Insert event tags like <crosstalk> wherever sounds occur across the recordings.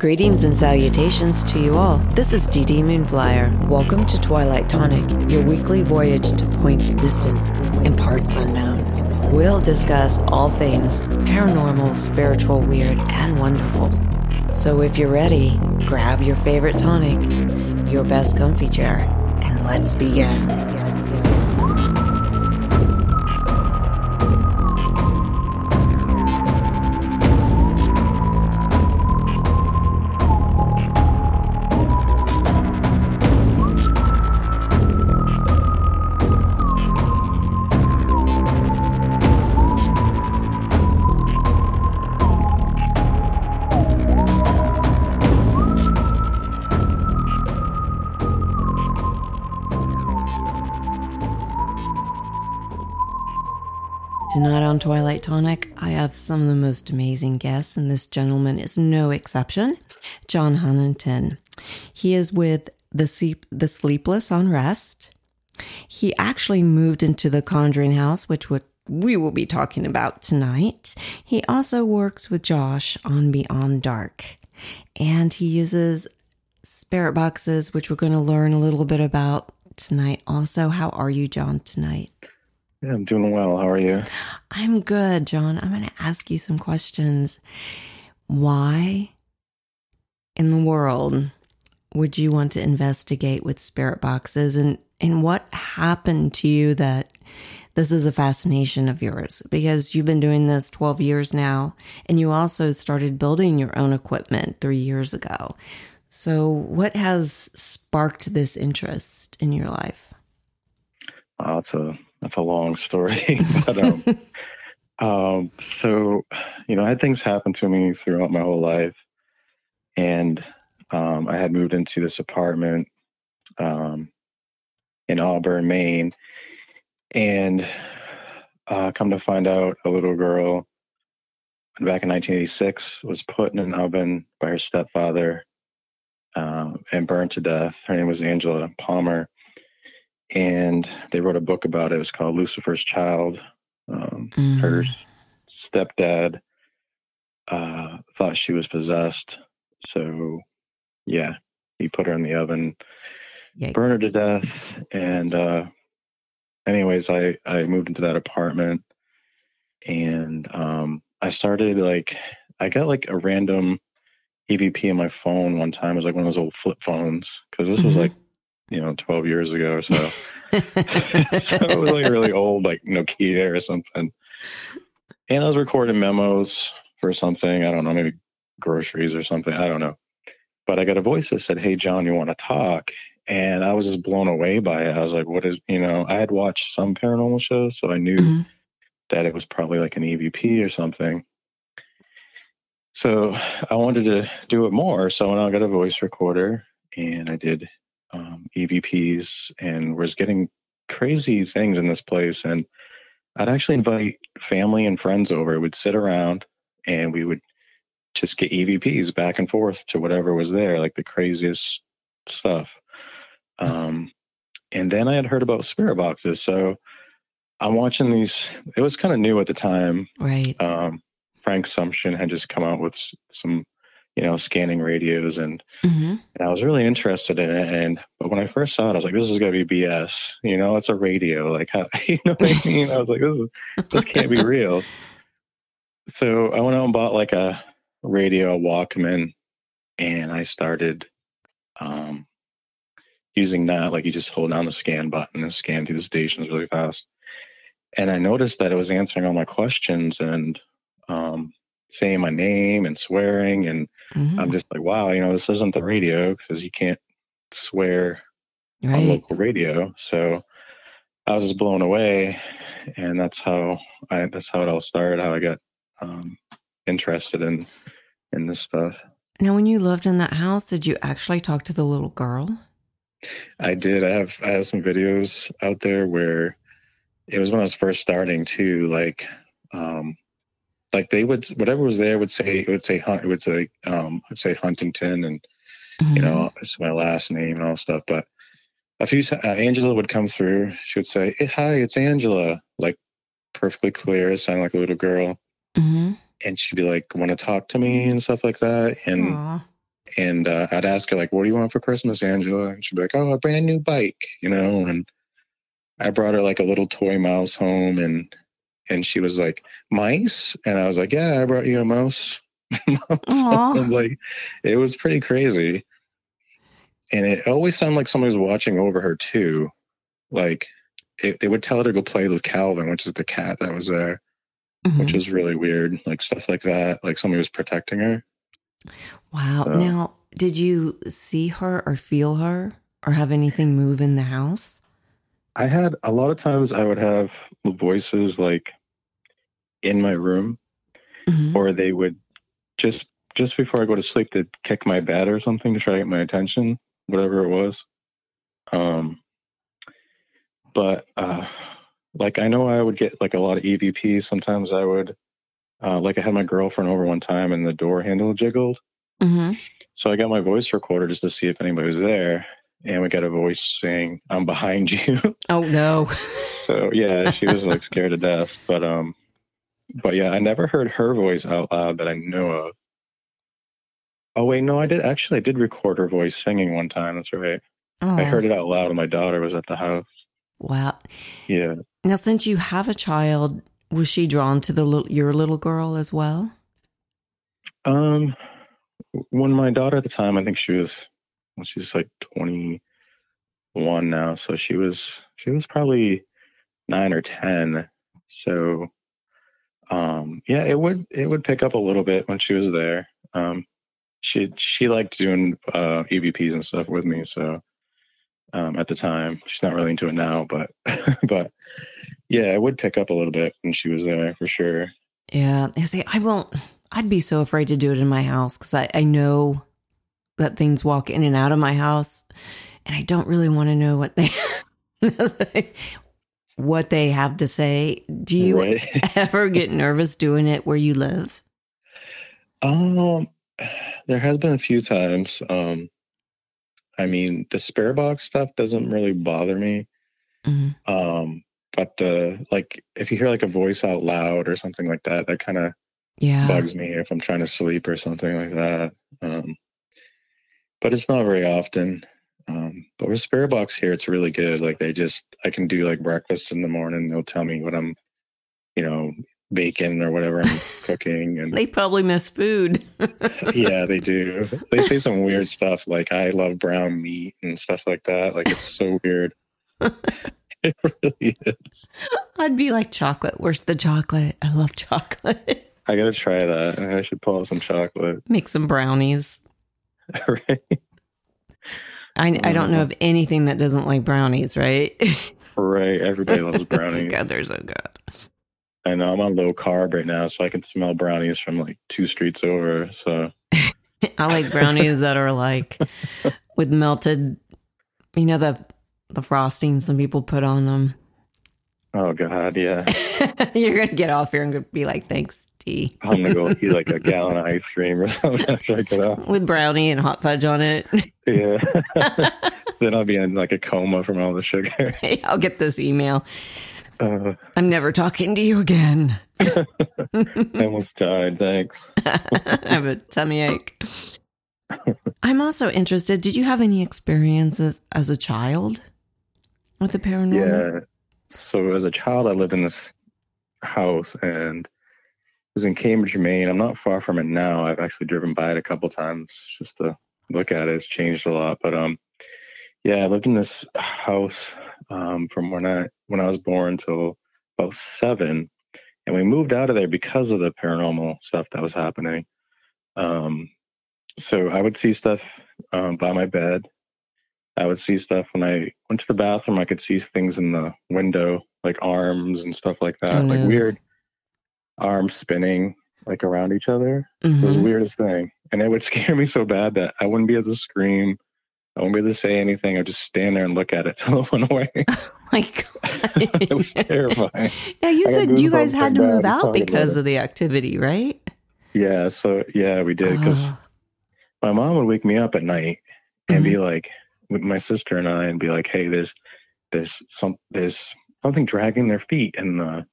Greetings and salutations to you all. This is Dee Dee Moonflyer. Welcome to Twilight Tonic, your weekly voyage to points distant and parts unknown. We'll discuss all things paranormal, spiritual, weird, and wonderful. So if you're ready, grab your favorite tonic, your best comfy chair, and let's begin. Have some of the most amazing guests, and this gentleman is no exception. John Huntington. He is with the Sleep, the Sleepless Unrest. He actually moved into the Conjuring House, which would we will be talking about tonight. He also works with Josh on Beyond Dark, and he uses spirit boxes, which we're going to learn a little bit about tonight. Also, how are you, John, tonight? Yeah, I'm doing well. How are you? I'm good, John. I'm going to ask you some questions. Why in the world would you want to investigate with spirit boxes and and what happened to you that this is a fascination of yours because you've been doing this 12 years now and you also started building your own equipment 3 years ago. So what has sparked this interest in your life? It's a that's a long story. <laughs> but um, <laughs> um, so you know, I had things happen to me throughout my whole life, and um, I had moved into this apartment um, in Auburn, Maine, and uh, come to find out, a little girl back in 1986 was put in an oven by her stepfather uh, and burned to death. Her name was Angela Palmer and they wrote a book about it. It was called Lucifer's Child. Um, mm. Her stepdad uh, thought she was possessed, so yeah, he put her in the oven, Yikes. burned her to death, and uh, anyways, I I moved into that apartment, and um, I started like I got like a random EVP in my phone one time. It was like one of those old flip phones because this mm-hmm. was like you know, 12 years ago or so. <laughs> <laughs> so it was like really old, like Nokia or something. And I was recording memos for something. I don't know, maybe groceries or something. I don't know. But I got a voice that said, Hey, John, you want to talk? And I was just blown away by it. I was like, What is, you know, I had watched some paranormal shows, so I knew mm-hmm. that it was probably like an EVP or something. So I wanted to do it more. So when I got a voice recorder and I did um, EVPs and was getting crazy things in this place. And I'd actually invite family and friends over. We'd sit around and we would just get EVPs back and forth to whatever was there, like the craziest stuff. Um, and then I had heard about spirit boxes. So I'm watching these, it was kind of new at the time. Right. Um, Frank Sumption had just come out with some you know, scanning radios, and, mm-hmm. and I was really interested in it. And but when I first saw it, I was like, "This is gonna be BS." You know, it's a radio. Like, how, <laughs> you know what I <laughs> mean? I was like, "This is this can't be real." So I went out and bought like a radio Walkman, and I started um, using that. Like, you just hold down the scan button and scan through the stations really fast. And I noticed that it was answering all my questions, and um, saying my name and swearing and mm-hmm. i'm just like wow you know this isn't the radio because you can't swear right. on local radio so i was just blown away and that's how i that's how it all started how i got um, interested in in this stuff now when you lived in that house did you actually talk to the little girl i did i have i have some videos out there where it was when i was first starting too like um like they would whatever was there would say it would say hunt it would say um would say Huntington and mm-hmm. you know it's my last name and all stuff but a few uh, Angela would come through she would say hey, hi it's Angela like perfectly clear sounding like a little girl mm-hmm. and she'd be like want to talk to me and stuff like that and Aww. and uh, I'd ask her like, "What do you want for Christmas, Angela?" And she'd be like, "Oh, a brand new bike," you know. And I brought her like a little toy mouse home, and and she was like, "Mice," and I was like, "Yeah, I brought you a mouse." <laughs> mouse. like, it was pretty crazy, and it always sounded like somebody was watching over her too. Like, it, they would tell her to go play with Calvin, which is the cat that was there, mm-hmm. which was really weird. Like stuff like that, like somebody was protecting her. Wow. So, now, did you see her or feel her or have anything move in the house? I had a lot of times I would have voices like in my room mm-hmm. or they would just just before I go to sleep they'd kick my bed or something to try to get my attention, whatever it was. Um but uh like I know I would get like a lot of EVP. Sometimes I would uh like I had my girlfriend over one time and the door handle jiggled. Mm-hmm. So I got my voice recorder just to see if anybody was there, and we got a voice saying, "I'm behind you." Oh no! <laughs> so yeah, she was like scared to death. But um, but yeah, I never heard her voice out loud that I know of. Oh wait, no, I did actually. I did record her voice singing one time. That's right. Oh. I heard it out loud, and my daughter was at the house. Wow. Yeah. Now, since you have a child, was she drawn to the little, your little girl as well? Um, when my daughter at the time, I think she was, well, she's like 21 now. So she was, she was probably nine or 10. So, um, yeah, it would, it would pick up a little bit when she was there. Um, she, she liked doing, uh, EVPs and stuff with me. So, um, at the time, she's not really into it now, but, <laughs> but yeah, it would pick up a little bit when she was there for sure. Yeah. See, I won't, I'd be so afraid to do it in my house because I, I know that things walk in and out of my house and I don't really want to know what they <laughs> what they have to say. Do you right. <laughs> <laughs> ever get nervous doing it where you live? Um there has been a few times. Um I mean the spirit box stuff doesn't really bother me. Mm-hmm. Um but the like if you hear like a voice out loud or something like that, that kind of yeah bugs me if I'm trying to sleep or something like that. Um, but it's not very often. Um, but with Spirit Box here, it's really good. Like they just, I can do like breakfast in the morning. They'll tell me what I'm, you know, baking or whatever I'm cooking. And they probably miss food. <laughs> yeah, they do. They say some weird stuff like I love brown meat and stuff like that. Like it's so weird. <laughs> <laughs> it really is. I'd be like chocolate. Where's the chocolate? I love chocolate. I gotta try that. I should pull out some chocolate. Make some brownies. right. I, I don't know uh-huh. of anything that doesn't like brownies, right? right. Everybody loves <laughs> oh brownies. God, they're so good. I know I'm on low carb right now, so I can smell brownies from like two streets over. So <laughs> I like brownies that are like <laughs> with melted, you know the the frosting some people put on them. Oh God, yeah. <laughs> You're gonna get off here and be like, "Thanks, T." I'm gonna go eat like a <laughs> gallon of ice cream or something after I get off with brownie and hot fudge on it. Yeah. <laughs> then I'll be in like a coma from all the sugar. Hey, I'll get this email. Uh, I'm never talking to you again. I almost died. Thanks. I have a tummy ache. I'm also interested. Did you have any experiences as a child with the paranormal? Yeah so as a child, I lived in this house and it was in Cambridge, Maine. I'm not far from it now. I've actually driven by it a couple times just to look at it. It's changed a lot, but um, yeah, I lived in this house um, from when I when I was born till about seven, and we moved out of there because of the paranormal stuff that was happening. Um, so I would see stuff um, by my bed I would see stuff when I went to the bathroom. I could see things in the window, like arms and stuff like that, like weird arms spinning like around each other. Mm-hmm. It was the mm-hmm. weirdest thing, and it would <laughs> scare me so bad that I wouldn't be able to scream. I wouldn't be able to say anything. I'd just stand there and look at it <laughs> till it went away. <laughs> Oh my god, it was terrifying. Now you said you guys had to move out because of the activity, right? Yeah. So yeah, we did because my mom would wake me up at night and mm-hmm. be like, with my sister and I and be like, hey, there's there's some there's something dragging their feet in the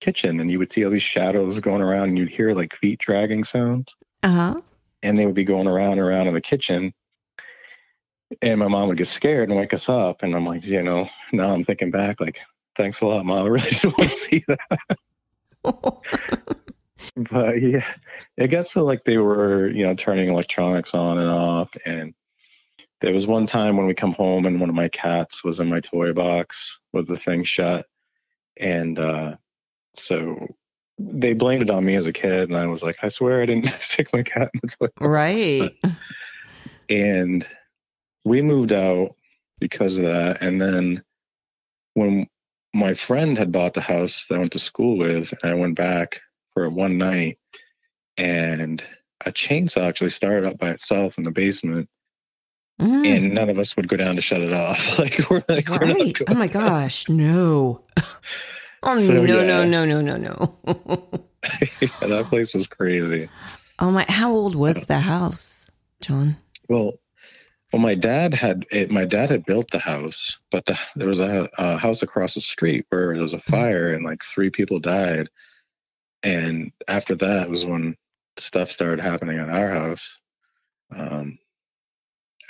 kitchen, and you would see all these shadows going around, and you'd hear like feet dragging sounds. Uh huh. and they would be going around and around in the kitchen. And my mom would get scared and wake us up. And I'm like, you know, now I'm thinking back, like, thanks a lot, mom. <laughs> I really didn't want to see that. <laughs> but yeah, it gets to like they were, you know, turning electronics on and off. And there was one time when we come home and one of my cats was in my toy box with the thing shut. And uh, so they blamed it on me as a kid. And I was like, I swear I didn't <laughs> stick my cat in the toy box. Right. <laughs> and we moved out because of that. And then when my friend had bought the house that I went to school with, and I went back for one night, and a chainsaw actually started up by itself in the basement, Mm. and none of us would go down to shut it off. <laughs> like we're like, we're not right. going Oh my gosh, no. <laughs> Oh So, no, no, no, no, no, no. <laughs> yeah, that place was crazy. oh my how old was the house, John? Well, well, my dad had it. My dad had built the house, but the, there was a, a house across the street where there was a fire and like three people died. And after that was when stuff started happening at our house. Um,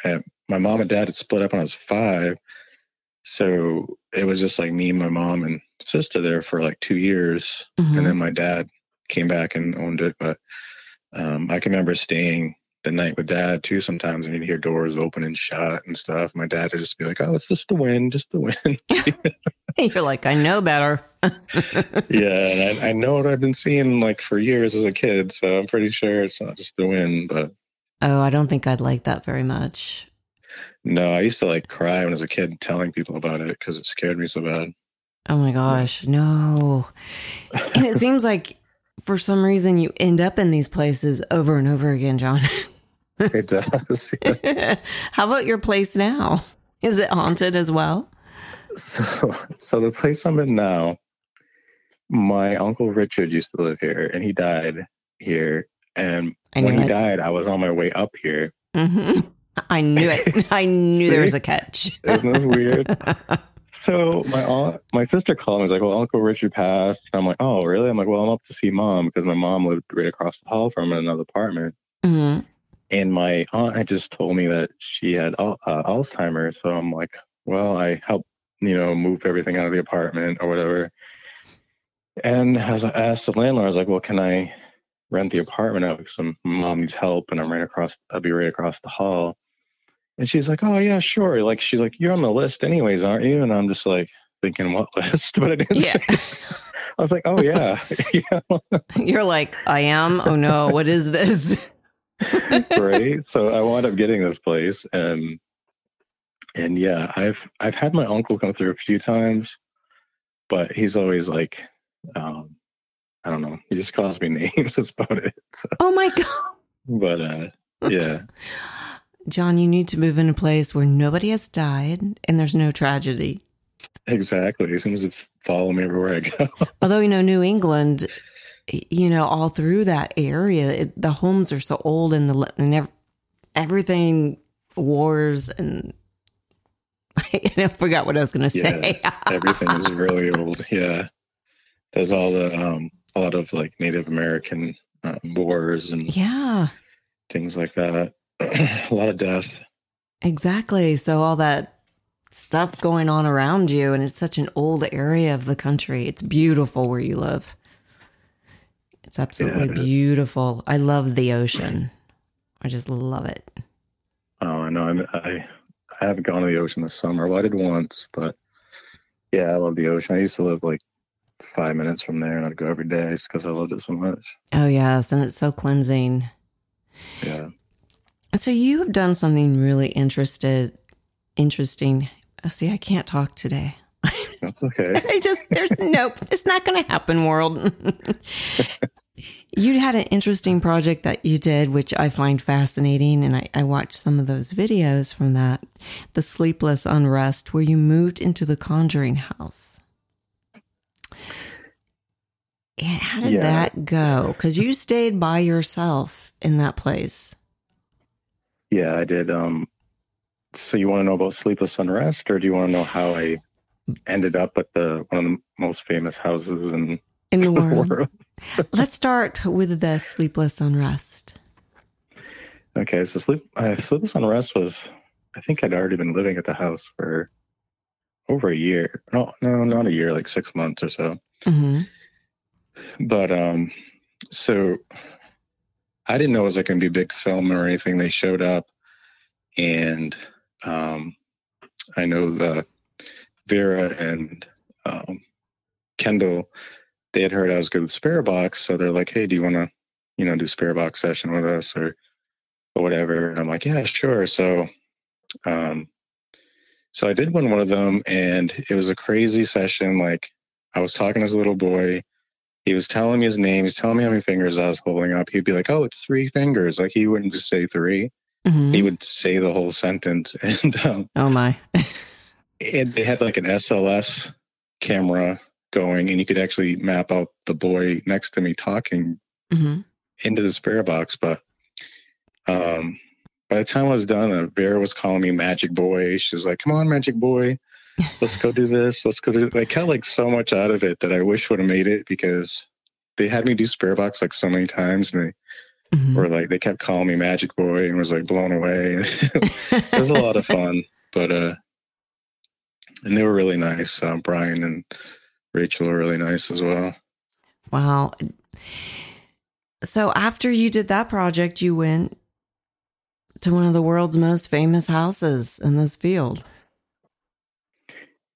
and my mom and dad had split up when I was five, so it was just like me, my mom, and sister there for like two years Mhm. and then my dad came back and owned it. But um, I can remember staying the night with dad too. Sometimes and you'd hear doors open and shut and stuff. My dad would just be like, "Oh, it's just the wind, just the wind." <laughs> <laughs> You're like, I know better. <laughs> yeah, and I, I know what I've been seeing like for years as a kid, so I'm pretty sure it's not just the wind. But Oh, I don't think I'd like that very much. no, I used to like cry when I was a kid telling people about it because it scared me so bad. Oh my gosh, no. And it seems like for some reason you end up in these places over and over again, John. <laughs> it does. <laughs> yeah. How about your place now? Is it haunted as well? So, so the place I'm in now, my uncle Richard used to live here, and he died here. And I when he it. died, I was on my way up here. hmm <laughs> I knew it. <laughs> I knew there was a catch. Isn't this weird? <laughs> So my aunt, my sister called me. Was like, "Well, Uncle Richard passed." And I'm like, "Oh, really?" I'm like, "Well, I'm up to see mom because my mom lived right across the hall from in another apartment." Mhm. And my aunt had just told me that she had uh, Alzheimer's. So I'm like, "Well, I helped, you know, move everything out of the apartment or whatever." And as I asked the landlord, I was like, "Well, can I rent the apartment out because my mom needs help, and I'm right across. I'll be right across the hall." And she's like, "Oh yeah, sure." Like she's like, "You're on the list, anyways, aren't you?" And I'm just like thinking, "What <laughs> list?" But I didn't. Yeah. Say. I was like, "Oh yeah, <laughs> <laughs> yeah, You're like, I am. Oh no, what is this? right." So I wound up getting this place, and and yeah, I've I've had my uncle come through a few times, but he's always like, um, I don't know, he just calls me <laughs> names. That's about it. So, Oh my god. but uh, yeah, <laughs> John, you need to move in a place where nobody has died and there's no tragedy. exactly. He seems to follow me everywhere I go. <laughs> Although, you know, New England, you know, all through that area, it, the homes are so old and the and ev- everything wars and I forgot what I was going to say. everything is really old. Yeah, there's all the um, a lot of like Native American um, wars and yeah, things like that. <clears throat> a lot of death. exactly. So all that stuff going on around you, and it's such an old area of the country. It's beautiful where you live. It's absolutely it is. beautiful. I love the ocean. I just love it. Oh, I know. I, I I haven't gone to the ocean this summer. Well, I did once, but yeah, I love the ocean. I used to live like five minutes from there, and I'd go every day just because I loved it so much. Oh yes, and it's so cleansing. Yeah. So you have done something really interested, interesting. Oh, see, I can't talk today. <laughs> That's okay. I just there's nope, it's not going to happen, world. <laughs> you had an interesting project that you did, which I find fascinating, and I, I watched some of those videos from that, the sleepless unrest, where you moved into the Conjuring house. And how did Yeah. that go? Because you stayed by yourself in that place. Yeah, I did. Um, so you want to know about Sleepless Unrest, or do you want to know how I ended up at the one of the most famous houses in In <laughs> the world. world? Let's start with the sleepless unrest. Okay, so sleep. Uh, sleepless unrest was. I think I'd already been living at the house for over a year. No, no, not a year, like six months or so. hmm But um, so I didn't know it was like going to be a big film or anything. They showed up, and um, I know the Vera and um, Kendall, they had heard I was good with Spirit Box, so they're like, "Hey, do you want to, you know, do Spirit Box session with us or, or whatever?" And I'm like, "Yeah, sure." So, um, so I did one one of them, and it was a crazy session. Like, I was talking to this little boy. He was telling me his name. He's telling me how many fingers I was holding up. He'd be like, "Oh, it's three fingers." Like he wouldn't just say 3 hmm He would say the whole sentence, <laughs> and um, Oh my. and they had like an SLS camera going, and you could actually map out the boy next to me talking hmm into the spirit box. But um, by the time I was done, uh, Vera was calling me Magic Boy. She was like, "Come on, Magic Boy, let's go do this. Let's go do." They cut like so much out of it that I wish would have made it because they had me do spirit box like so many times, and they hmm were like they kept calling me Magic Boy and was like blown away. <laughs> it was a lot of fun, but uh, and they were really nice. Uh, Brian and Rachel were really nice as well. Wow. So after you did that project, you went to one of the world's most famous houses in this field.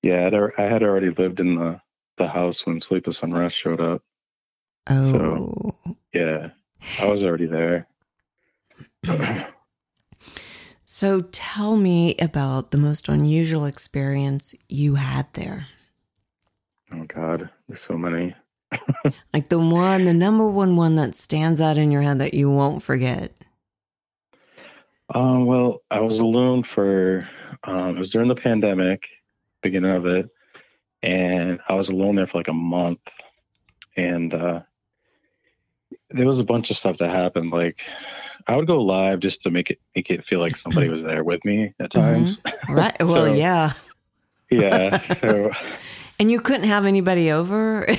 Yeah, I had already lived in the the house when Sleepless Unrest showed up. Oh. Yeah, I was already there. <clears throat> So tell me about the most unusual experience you had there. oh God, there's so many. <laughs> Like the one, the number one one that stands out in your head that you won't forget. Um, well, I was alone for um, it was during the pandemic, beginning of it, and I was alone there for like a month, and uh, there was a bunch of stuff that happened. Like I would go live just to make it make it feel like somebody was there with me at times. Right? <laughs> well, yeah. yeah, <laughs> so And you couldn't have anybody over. <laughs>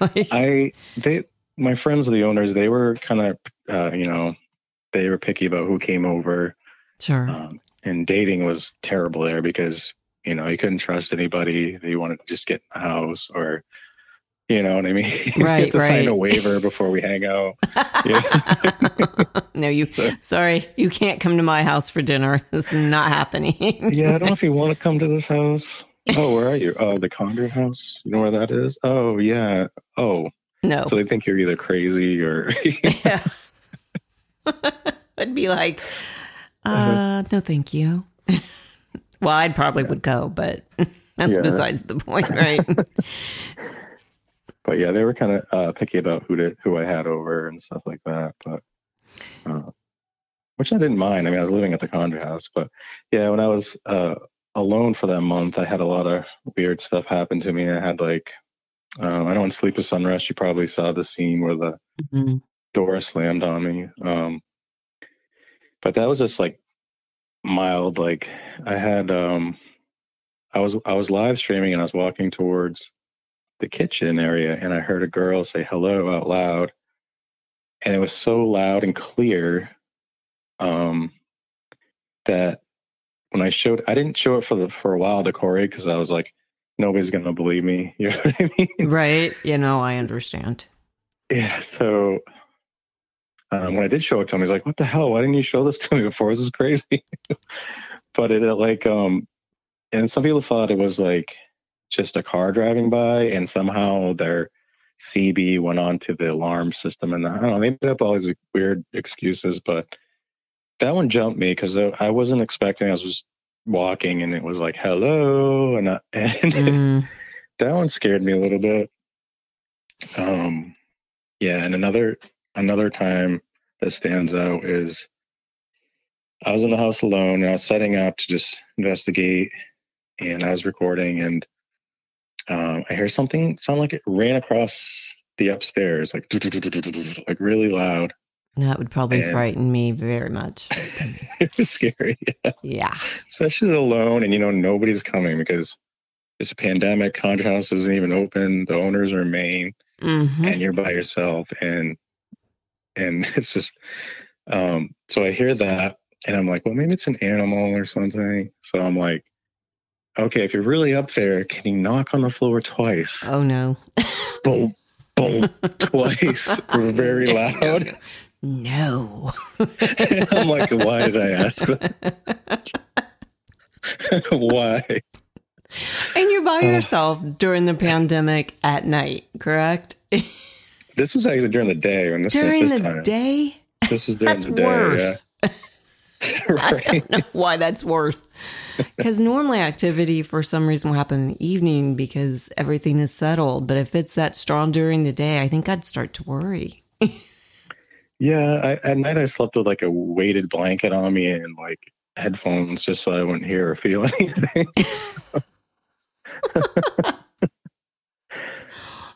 Like- I they my friends the owners they were kind of uh, you know they were picky about who came over. sure. Um, and dating was terrible there because you know you couldn't trust anybody. They wanted to just get in the house, or you know what I mean. <laughs> You Right, right. Sign a waiver before we hang out. <laughs> <laughs> no, you. Sorry, you can't come to my house for dinner. This is not happening. yeah, I don't know if you want to come to this house. Oh, where are you? Oh, the Conjuring House. You know where that is? Oh, yeah. Oh, No. so they think you're either crazy or Yeah. <laughs> I'd be like, uh, no, thank you. <laughs> well, I'd probably would go, but <laughs> that's Yeah. besides the point, right? but yeah, they were kind of uh, picky about who to, who I had over and stuff like that. But uh, which I didn't mind. I mean, I was living at the Conjuring House, but yeah, when I was uh, alone for that month, I had a lot of weird stuff happen to me. I had like, um, I know in Sleepless Unrest, you probably saw the scene where the Mhm. Door slammed on me. Um, but that was just like mild. Like I had, um, I was I was live streaming and I was walking towards the kitchen area and I heard a girl say hello out loud, and it was so loud and clear, um, that when I showed, I didn't show it for the for a while to Corey because I was like, nobody's gonna believe me. <laughs> You know what I mean? Right. You know, I understand. Yeah. So um, when I did show it to him, he's like, "What the hell? Why didn't you show this to me before? This is crazy." <laughs> but it uh, like um, and some people thought it was like just a car driving by, and somehow their CB went on to the alarm system, and I don't know. They made up all these weird excuses, but that one jumped me because I wasn't expecting. I was just walking, and it was like, "Hello," and I, <laughs> and Mm, that one scared me a little bit. Um, yeah, and another another time that stands out is I was in the house alone and I was setting up to just investigate, and I was recording, and um, I hear something sound like it ran across the upstairs, like <laughs> like really loud. that would probably And- frighten me very much. <laughs> it was scary, <laughs> Yeah. especially alone, and you know nobody's coming because it's a pandemic. Conjure house isn't even open. The owners are in Maine. hmm and you're by yourself and and <laughs> it's just Um, so I hear that and I'm like, well, maybe it's an animal or something. So I'm like, okay, if you're really up there, can you knock on the floor twice? Oh no. boom, boom, <laughs> twice, very loud. No. <laughs> I'm like, why did I ask that? why? And you're by yourself during the pandemic at night, correct? This was actually during the day when this during this the time. day? This was during That's the day. worse. Yeah. <laughs> <laughs> I don't know why that's worse. <laughs> Because normally activity for some reason will happen in the evening because everything is settled. But if it's that strong during the day, I think I'd start to worry. Yeah, I, at night I slept with like a weighted blanket on me and like headphones just so I wouldn't hear or feel anything.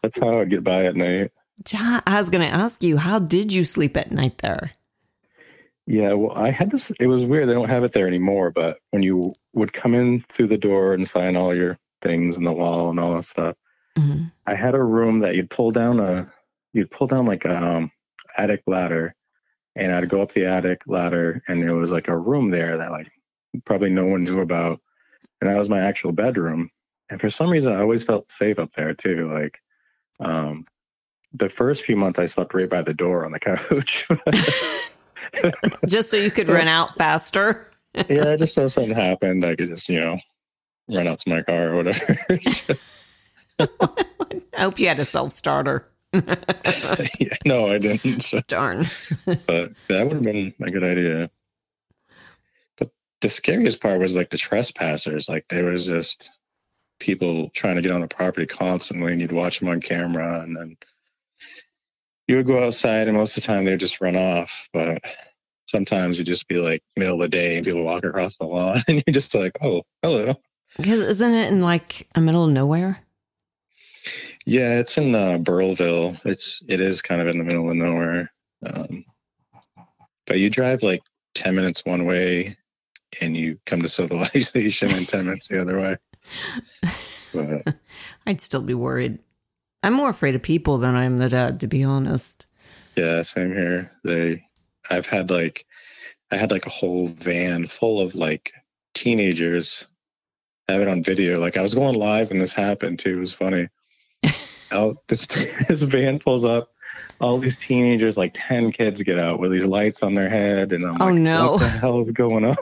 That's how I get by at night. John, I was going to ask you, how did you sleep at night there? Yeah, well, I had this. It was weird. They don't have it there anymore. But when you would come in through the door and sign all your things in the wall and all that stuff, hmm I had a room that you'd pull down a, you'd pull down like a um, attic ladder, and I'd go up the attic ladder, and there was like a room there that like probably no one knew about, and that was my actual bedroom. And for some reason, I always felt safe up there too. Like, um, the first few months, I slept right by the door on the couch. <laughs> Just so you could So- run out faster. <laughs> yeah, just so something happened, I could just you know run out to my car or whatever. <laughs> I hope you had a self starter. yeah, no, I didn't. So, Darn. but that would have been a good idea. But the scariest part was like the trespassers. Like there was just people trying to get on the property constantly, and you'd watch them on camera, and then you would go outside, and most of the time they would just run off. But sometimes you'd just be like middle of the day, and people walk across the lawn, <laughs> and you're just like, oh, hello. Because isn't it in like a middle of nowhere? Yeah, it's in uh, Burrillville. It's it is kind of in the middle of nowhere. Um, but you drive like ten minutes one way, and you come to civilization in ten minutes the other way. <laughs> But I'd still be worried. I'm more afraid of people than I am the dead, to be honest. yeah, same here. They, I've had like, I had like a whole van full of like teenagers. I have it on video. Like I was going live and this happened too. It was funny. <laughs> out this this van pulls up. All these teenagers, like ten kids, get out with these lights on their head, and I'm Oh, like, no. "What the hell is going on?"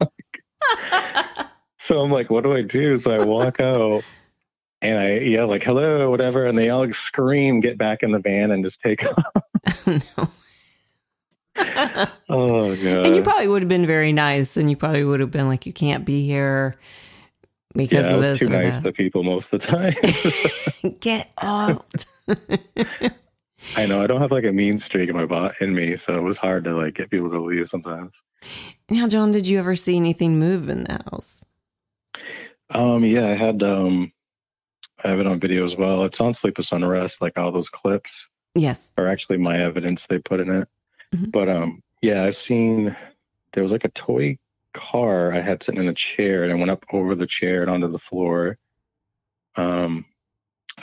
<laughs> <laughs> so I'm like, "What do I do?" So I walk out, and I yell like, "Hello," whatever, and they all like, scream, get back in the van, and just take <laughs> off. no. <laughs> Oh god! and you probably would have been very nice, and you probably would have been like, "You can't be here because yeah, I of was this too or nice to people most of the time. <laughs> Get out!" I know I don't have like a mean streak in my bot in me, so it was hard to like get people to leave sometimes. now, John, did you ever see anything move in the house? Um, yeah, I had um, I have it on video as well. It's on Sleepless Unrest, like all those clips Yes. are actually my evidence they put in it. Mhm. But um, yeah, I've seen there was like a toy car I had sitting in a chair, and I went up over the chair and onto the floor. Um,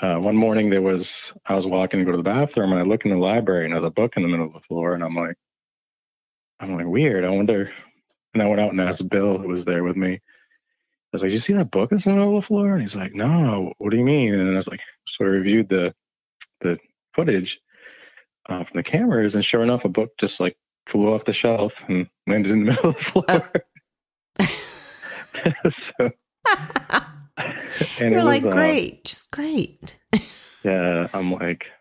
uh, one morning there was I was walking to go to the bathroom, and I look in the library, and there's a book in the middle of the floor, and I'm like, I'm like weird. I wonder. And I went out and asked Bill, who was there with me. I was like, "Did you see that book that's in the middle of the floor?" And he's like, "No. What do you mean?" And I was like, so I reviewed the the footage uh, from the cameras, and sure enough, a book just like flew off the shelf and landed in the <laughs> middle of the floor. <laughs> so, <laughs> and You're it like, was, uh, great, just great. yeah, I'm like,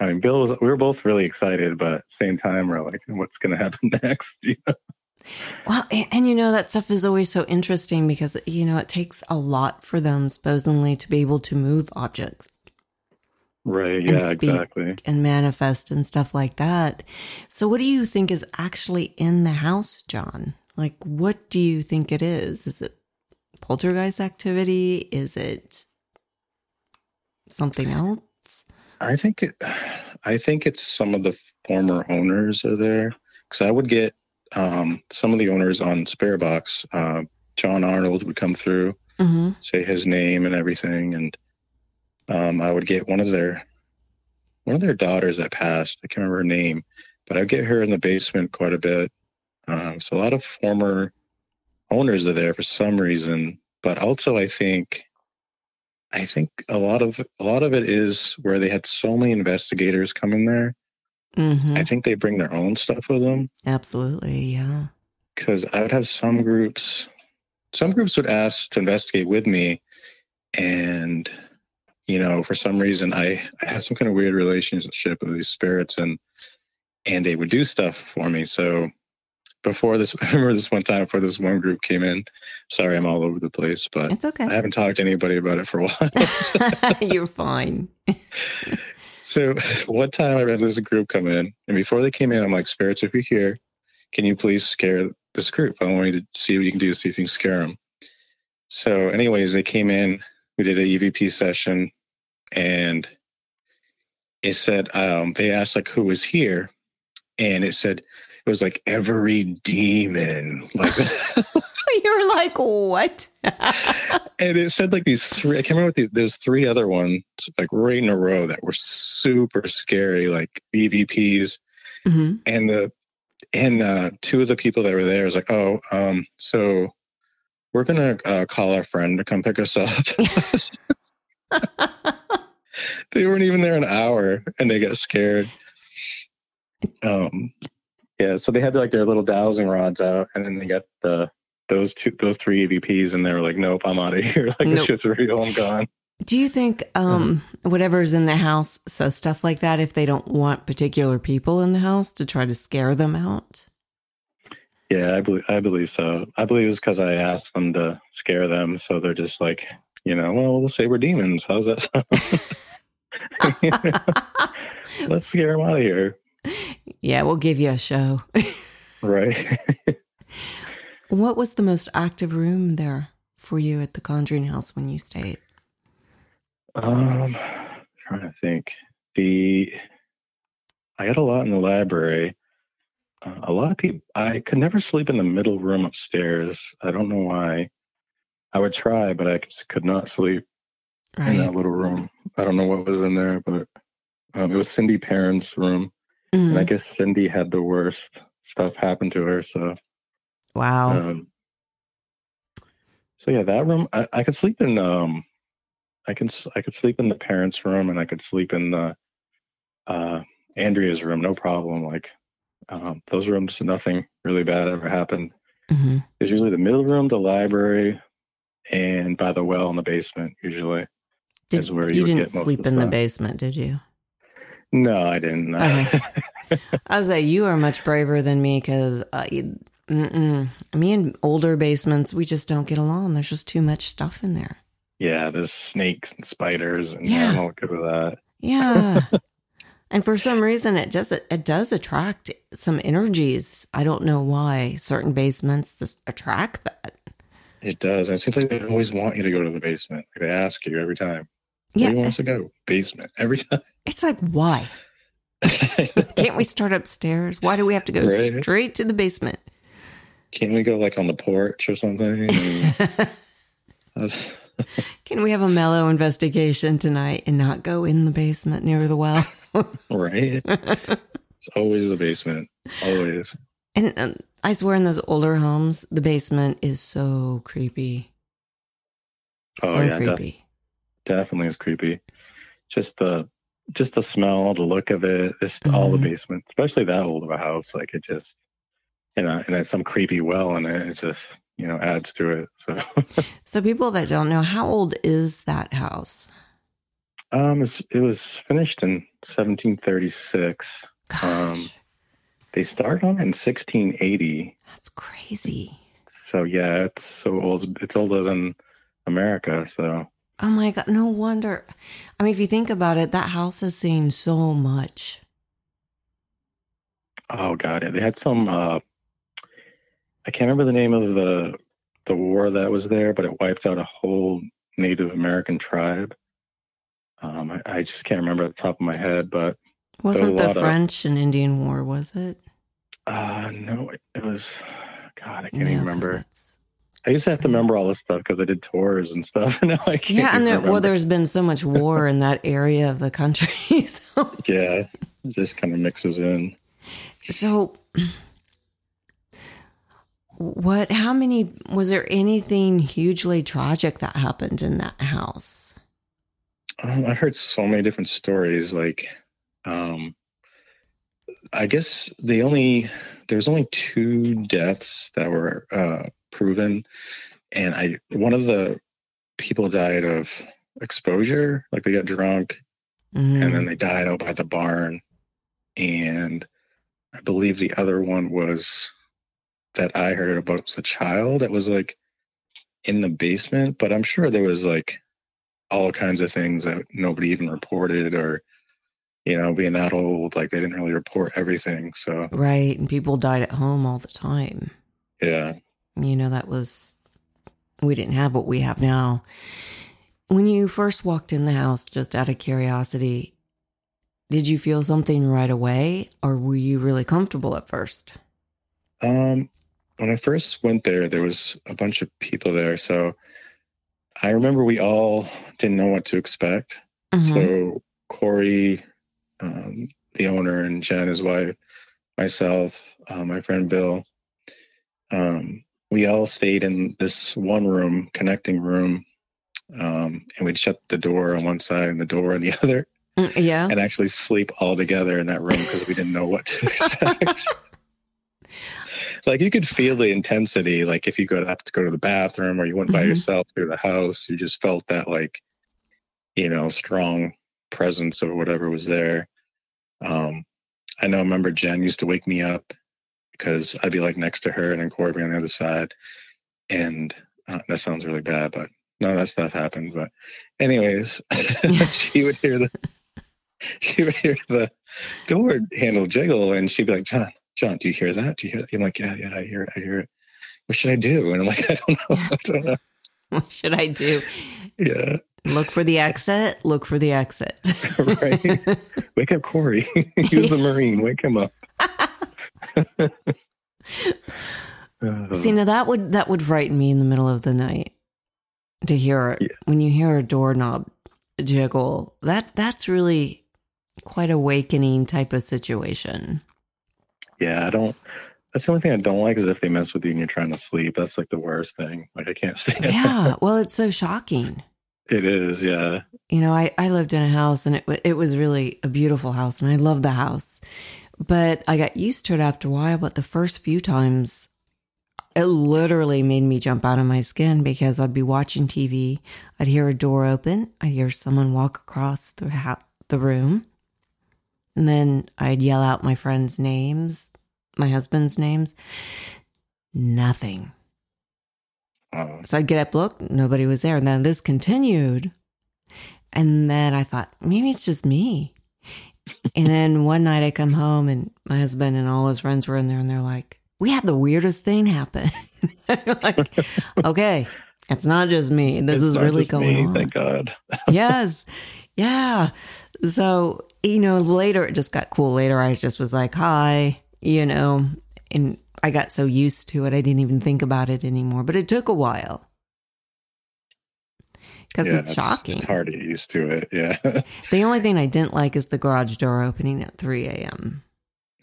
I mean, Bill was. We were both really excited, but at the same time, we're like, what's going to happen next? You know? Well, and, and you know, that stuff is always so interesting because, you know, it takes a lot for them, supposedly, to be able to move objects Right? Yeah, exactly. and manifest and stuff like that. So, what do you think is actually in the house, John? Like, what do you think it is? Is it poltergeist activity? Is it something else? I think it. I think it's some of the former owners are there because I would get um, some of the owners on Spirit Box. Uh, John Arnold would come through, hmm say his name and everything, and um, I would get one of their one of their daughters that passed. I can't remember her name, but I get her in the basement quite a bit. Um, so a lot of former owners are there for some reason, but also I think I think a lot of a lot of it is where they had so many investigators come in there. Mm-hmm. I think they bring their own stuff with them Absolutely, yeah. because I would have some groups. Some groups would ask to investigate with me, and you know, for some reason, I, I had some kind of weird relationship with these spirits, and and they would do stuff for me. So before this, <laughs> I remember this one time before this one group came in. Sorry, I'm all over the place, but It's okay. I haven't talked to anybody about it for a while. <laughs> You're fine. <laughs> So <laughs> one time I had this group come in, and before they came in, I'm like, "Spirits, if you're here, can you please scare this group? I want you to see what you can do, see if you can scare them." So, anyways, they came in. We did a EVP session, and it said um, they asked like who was here, and it said it was like every demon, like, <laughs> You're like, what? and it said like these three. I can't remember what the, there's three other ones like right in a row that were super scary, like EVPs. hmm and the and uh, two of the people that were there was like, oh, um, so we're gonna uh, call our friend to come pick us up. <laughs> they weren't even there an hour, and they got scared. Um, yeah, so they had like their little dowsing rods out, and then they got the those two those three EVPs, and they were like, nope, I'm out of <laughs> here. Like this Nope. shit's real, I'm gone. Do you think um, whatever's in the house says stuff like that if they don't want particular people in the house to try to scare them out? Yeah, I believe I believe so. I believe it's because I asked them to scare them, so they're just like, you know, well, we'll say we're demons. How's that sound? <laughs> <laughs> Let's scare them out of here, yeah, we'll give you a show. right? what was the most active room there for you at the Conjuring House when you stayed? um, trying to think. The I got a lot in the library. Uh, a lot of people. I could never sleep in the middle room upstairs. I don't know why. I would try, but I could not sleep in that little room. I don't know what was in there, but um, it was Cindy Perron's room. Mhm. And I guess Cindy had the worst stuff happen to her. So, Wow. um, so yeah, that room I, I could sleep in. Um, I can s- I could sleep in the parents' room, and I could sleep in the uh, Andrea's room, no problem. Like um, those rooms, nothing really bad ever happened. hmm There's usually the middle room, the library, and by the well in the basement. Usually, Did, is where you, you would didn't get most of sleep the in the basement, did you? No, I didn't. Okay. <laughs> I was like, you are much braver than me because uh, me and older basements, we just don't get along. There's just too much stuff in there. yeah, there's snakes and spiders, and Yeah. Good with that. Yeah. <laughs> and for some reason, it does it, it does attract some energies. I don't know why certain basements just attract that. It does. And it seems like they always want you to go to the basement. They ask you every time. Where Yeah, do you want to go? Basement. Every time. it's like why <laughs> can't we start upstairs? Why do we have to go Right. straight to the basement? Can't we go like on the porch or something? <laughs> <laughs> Can we have a mellow investigation tonight and not go in the basement near the well? right? It's always the basement. Always. And um, I swear, in those older homes, the basement is so creepy. Oh, so yeah, creepy. Definitely is creepy. Just the just the smell, the look of it, just all the Mhm. basement, especially that old of a house. Like it just you know, and it's some creepy well in it. It just, you know, adds to it. So <laughs> So, people that don't know, how old is that house? um it's, it was finished in seventeen thirty six. Gosh, Um, They started on it in 1680. that's crazy. So yeah, it's so old. It's older than America. So Oh my God, no wonder. I mean, if you think about it, that house has seen so much. oh god, they had some. Uh, I can't remember the name of the the war that was there, but it wiped out a whole Native American tribe. Um, I, I just can't remember at the top of my head, but Wasn't the lot of- French and Indian War, was it? uh, no, it, was. God, I can't Yeah, even remember. It's I used to have to remember all this stuff because I did tours and stuff. <laughs> And now I can't. Yeah, and there, remember. well, there's been so much war in that area of the country. <laughs> So, yeah, it just kind of mixes in. so what? How many? Was there anything hugely tragic that happened in that house? Um, I heard so many different stories. Like, um, I guess the only there's only two deaths that were uh, proven, and I one of the people died of exposure, like they got drunk Mhm. and then they died out by the barn, and I believe the other one was that I heard about was a child that was like in the basement, but I'm sure there was like all kinds of things that nobody even reported or you know being that old like they didn't really report everything so right, and people died at home all the time. yeah you know that was we didn't have what we have now when you first walked in the house just out of curiosity did you feel something right away or were you really comfortable at first Um, when I first went there, there was a bunch of people there, so I remember we all didn't know what to expect. Mhm. So Corey, um, the owner, and Jen, his wife, myself, uh, my friend Bill, um, we all stayed in this one room, connecting room, um, and we'd shut the door on one side and the door on the <laughs> other, Mm, yeah and actually sleep all together in that room because we didn't know what to expect. <laughs> like you could feel the intensity like if you go have to go to the bathroom or you went by Mhm. yourself through the house you just felt that like you know strong presence of whatever was there um i know I remember jen used to wake me up because i'd be like next to her and then corey be on the other side and uh, that sounds really bad but none of that stuff happened but anyways <laughs> <laughs> she would hear the she would hear the door handle jiggle and she'd be like john John, do you hear that? Do you hear that? I'm like, yeah, yeah, I hear it. I hear it. What should I do? And I'm like, <laughs> I don't know. I don't know. what should i do Yeah, look for the exit look for the exit right. Wake up, Corey. He's the Marine. Wake him up. <laughs> See, now that would that would frighten me in the middle of the night to hear Yeah. when you hear a doorknob jiggle. That that's really quite awakening type of situation. yeah, I don't. That's the only thing I don't like is if they mess with you and you're trying to sleep. That's like the worst thing. Like I can't <laughs> stand. it. Yeah, well, it's so shocking. It is. Yeah. You know, I I lived in a house and it it was really a beautiful house and I loved the house, but I got used to it after a while. But the first few times, it literally made me jump out of my skin because I'd be watching TV, I'd hear a door open, I'd hear someone walk across the ha- the room, and then I'd yell out my friends' names, my husband's names. Nothing. Uh, So I'd get up, look, nobody was there. And then this continued. And then I thought, maybe it's just me. And then one night I come home and my husband and all his friends were in there and they're like, we had the weirdest thing happen. <laughs> Like, okay, it's not just me. This it's is really going me, on. Thank God. <laughs> yes. Yeah. So, you know, later it just got cool. Later I just was like, hi, you know, and I got so used to it, I didn't even think about it anymore. But it took a while because Yeah, it's shocking. It's hard to get used to it. Yeah. <laughs> The only thing I didn't like is the garage door opening at 3 a.m.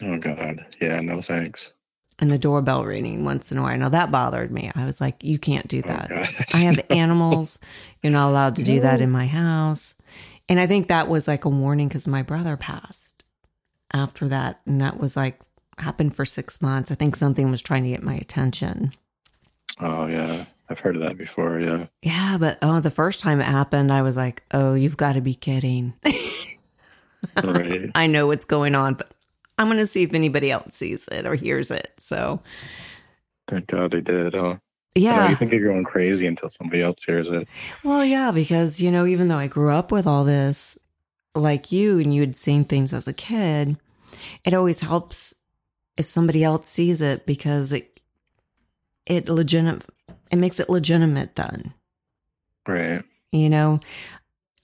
oh God. Yeah. No thanks. and the doorbell ringing once in a while. Now that bothered me. I was like, you can't do Oh, that. gosh. I have <laughs> animals. You're not allowed to do that in my house. And I think that was like a warning because my brother passed after that. And that was like happened for six months. I think something was trying to get my attention. Oh yeah. I've heard of that before. Yeah. Yeah, but oh, the first time it happened, I was like, oh, you've got to be kidding. <laughs> Right. I know what's going on, but I'm going to see if anybody else sees it or hears it. So, Thank God they did. Huh? Yeah. you think you're going crazy until somebody else hears it. Well, yeah, because, you know, even though I grew up with all this, like you, and you had seen things as a kid, it always helps if somebody else sees it because it, it legitimate, it makes it legitimate then. Right. You know,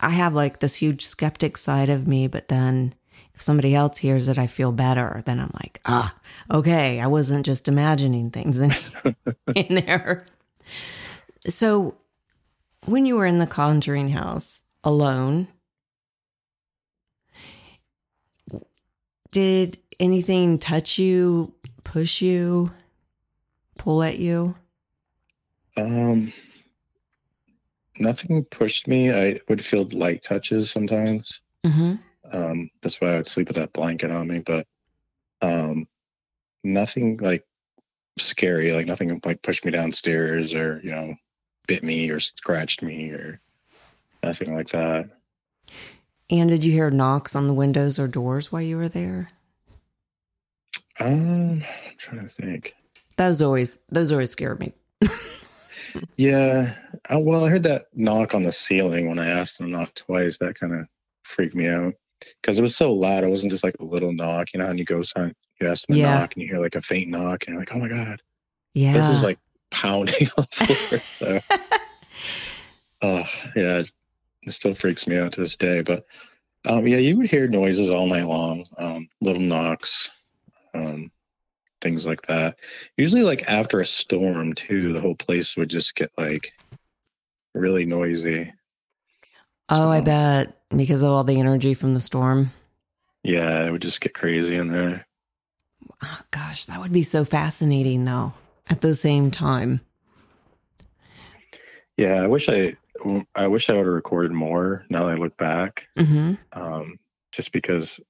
I have like this huge skeptic side of me, but then if somebody else hears it, I feel better. Then I'm like, ah, okay, I wasn't just imagining things in, <laughs> in there. So, when you were in the conjuring house alone, did anything touch you, push you, pull at you? Um, nothing pushed me. I would feel light touches sometimes. Mm-hmm. Um, that's why I would sleep with that blanket on me. But um, nothing like scary. Like nothing like pushed me downstairs or you know bit me or scratched me or nothing like that. And did you hear knocks on the windows or doors while you were there? Um, I'm trying to think. Those always those always scared me. <laughs> Yeah. Uh, well, I heard that knock on the ceiling when I asked them to knock twice. That kind of freaked me out because it was so loud. It wasn't just like a little knock. You know, and you go sign, you ask them to Yeah. knock, and you hear like a faint knock, and you're like, oh my god, Yeah. this was like pounding <laughs> on the floor. So, <laughs> oh yeah, it, it still freaks me out to this day. But um, yeah, you would hear noises all night long, um, little knocks, um, things like that. Usually, like after a storm too, the whole place would just get like really noisy. oh, I bet because of all the energy from the storm. Yeah, it would just get crazy in there. Oh gosh, that would be so fascinating though. At the same time. Yeah, I wish I, I wish I would have recorded more. Now that I look back, Mm-hmm. um, just because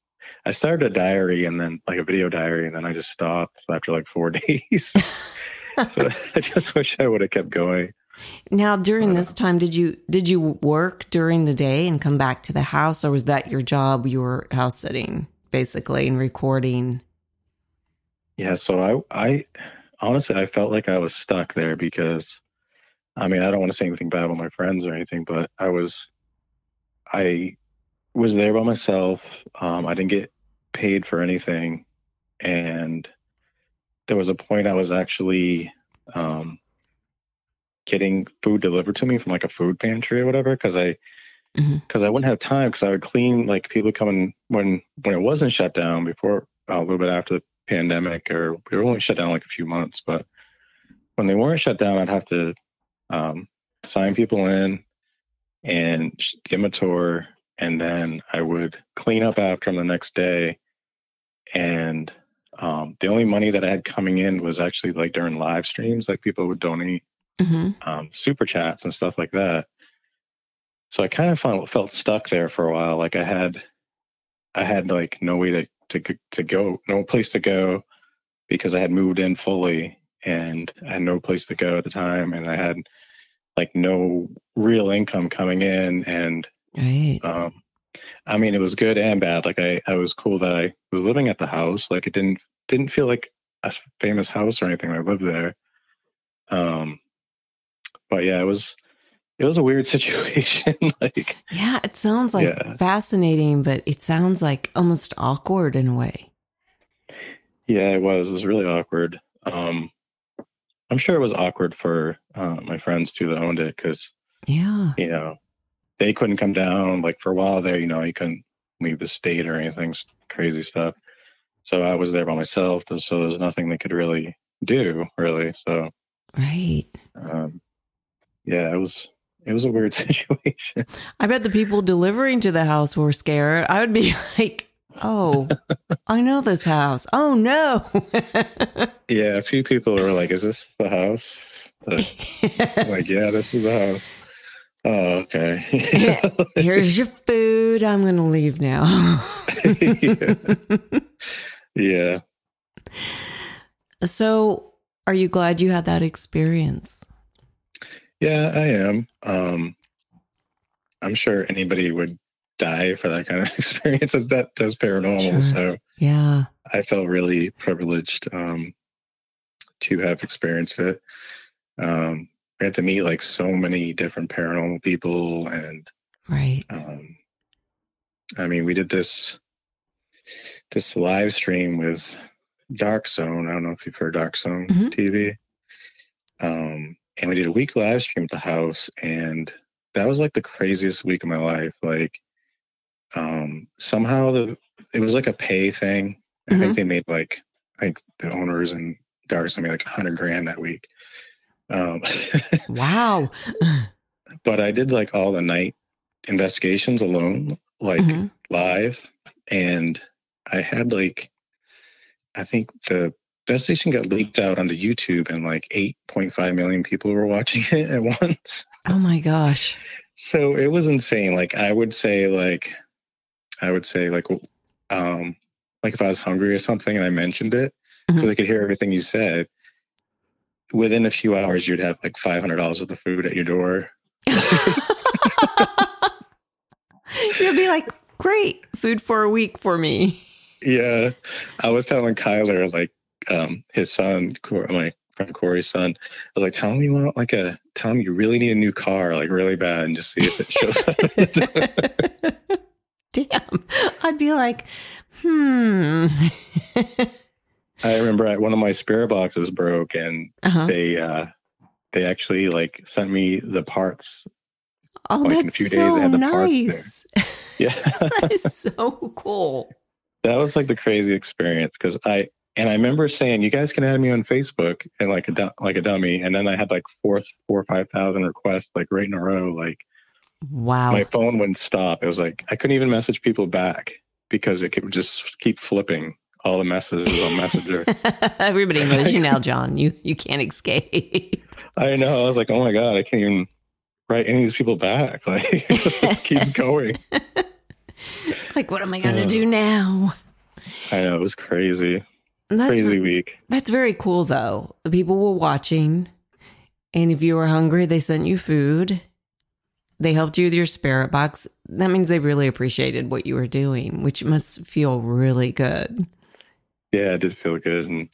I started a diary and then like a video diary, and then I just stopped after like four <laughs> days. <laughs> so I just wish I would have kept going. Now, during Uh, this time, did you did you work during the day and come back to the house, or was that your job? You were house sitting basically and recording. Yeah, so I, I honestly, I felt like I was stuck there because, I mean, I don't want to say anything bad about my friends or anything, but I was, I was there by myself. Um, I didn't get paid for anything, and there was a point I was actually um, getting food delivered to me from like a food pantry or whatever because I because I wouldn't have time because I would clean like people coming when when it wasn't shut down before uh, a little bit after the pandemic or we were only shut down like a few months. But when they weren't shut down I'd have to um, sign people in and give them a tour and then I would clean up after them the next day and um, the only money that I had coming in was actually like during live streams like people would donate Mm-hmm. um, super chats and stuff like that. So I kind of felt, felt stuck there for a while. Like I had, I had like no way to, to, to go, no place to go because I had moved in fully and I had no place to go at the time. And I had like no real income coming in. And, Right. um, I mean, it was good and bad. Like I, I was cool that I was living at the house. Like it didn't, didn't feel like a famous house or anything. I lived there. Um, but yeah, it was it was a weird <laughs> situation. <laughs> like Yeah, it sounds like Yeah. fascinating, but it sounds like almost awkward in a way. yeah, it was. It was really awkward. Um, I'm sure it was awkward for uh, my friends too that owned it because Yeah. you know they couldn't come down. Like for a while there, you know, you couldn't leave the state or anything crazy stuff. So I was there by myself, so there's nothing they could really do, really. So Right. um, yeah, it was it was a weird <laughs> situation. I bet the people delivering to the house were scared. I would be <laughs> like, oh, I know this house. Oh, no. <laughs> yeah, a few people were like, "Is this the house?" Like, yeah, this is the house. Oh, okay. <laughs> Here's your food. I'm going to leave now. <laughs> yeah. so, are you glad you had that experience? Yeah, I am. Um, I'm sure anybody would die for that kind of <laughs> experience that does paranormal. Sure. So Yeah. I felt really privileged um, to have experienced it. Um, I got to meet like so many different paranormal people, and Right. um, I mean, we did this this live stream with Dark Zone. I don't know if you've heard Dark Zone Mhm. TV. Um, and we did a week live stream at the house, and that was like the craziest week of my life. Like, um, somehow the it was like a pay thing. I think they made like I think the owners and Dark Zone made like a hundred grand that week. Um, Wow. <laughs> but I did like all the night investigations alone, like Mhm. live, and I had like, I think the investigation got leaked out onto YouTube, and like 8.5 million people were watching <laughs> it at once. Oh my gosh. So it was insane. Like I would say, like I would say, like um, like if I was hungry or something and I mentioned it, because Mhm. I could hear everything you said. Within a few hours, you'd have like five hundred dollars worth of food at your door. <laughs> You'd be like, great food for a week for me. Yeah, I was telling Kyler like um his son, my friend Corey's son. I was like, tell him you want like a, tell him you really need a new car, like really bad, and just see if it shows up. <laughs> Damn. I'd be like, hmm. <laughs> I remember I, one of my spare boxes broke, and uh-huh. they uh they actually like sent me the parts. Oh, like, in a that's few days, so had the parts there. nice. <laughs> Yeah, that is <laughs> so cool. that was like the crazy experience because I and I remember saying, "You guys can add me on Facebook," and like a like a dummy, and then I had like four four or five thousand requests like right in a row. Like Wow. my phone wouldn't stop. It was like I couldn't even message people back because it could just keep flipping all the messages on Messenger. <laughs> Everybody <laughs> knows you now, John. You you can't escape. I know. I was like, "Oh my god, I can't even." Write any of these people back. <laughs> Like, it just keeps going. like, what am I going to Uh. do now? I know it was crazy, That's crazy week. that's very cool, though. The people were watching, and if you were hungry, they sent you food. They helped you with your spirit box. That means they really appreciated what you were doing, which must feel really good. Yeah, it did feel good. And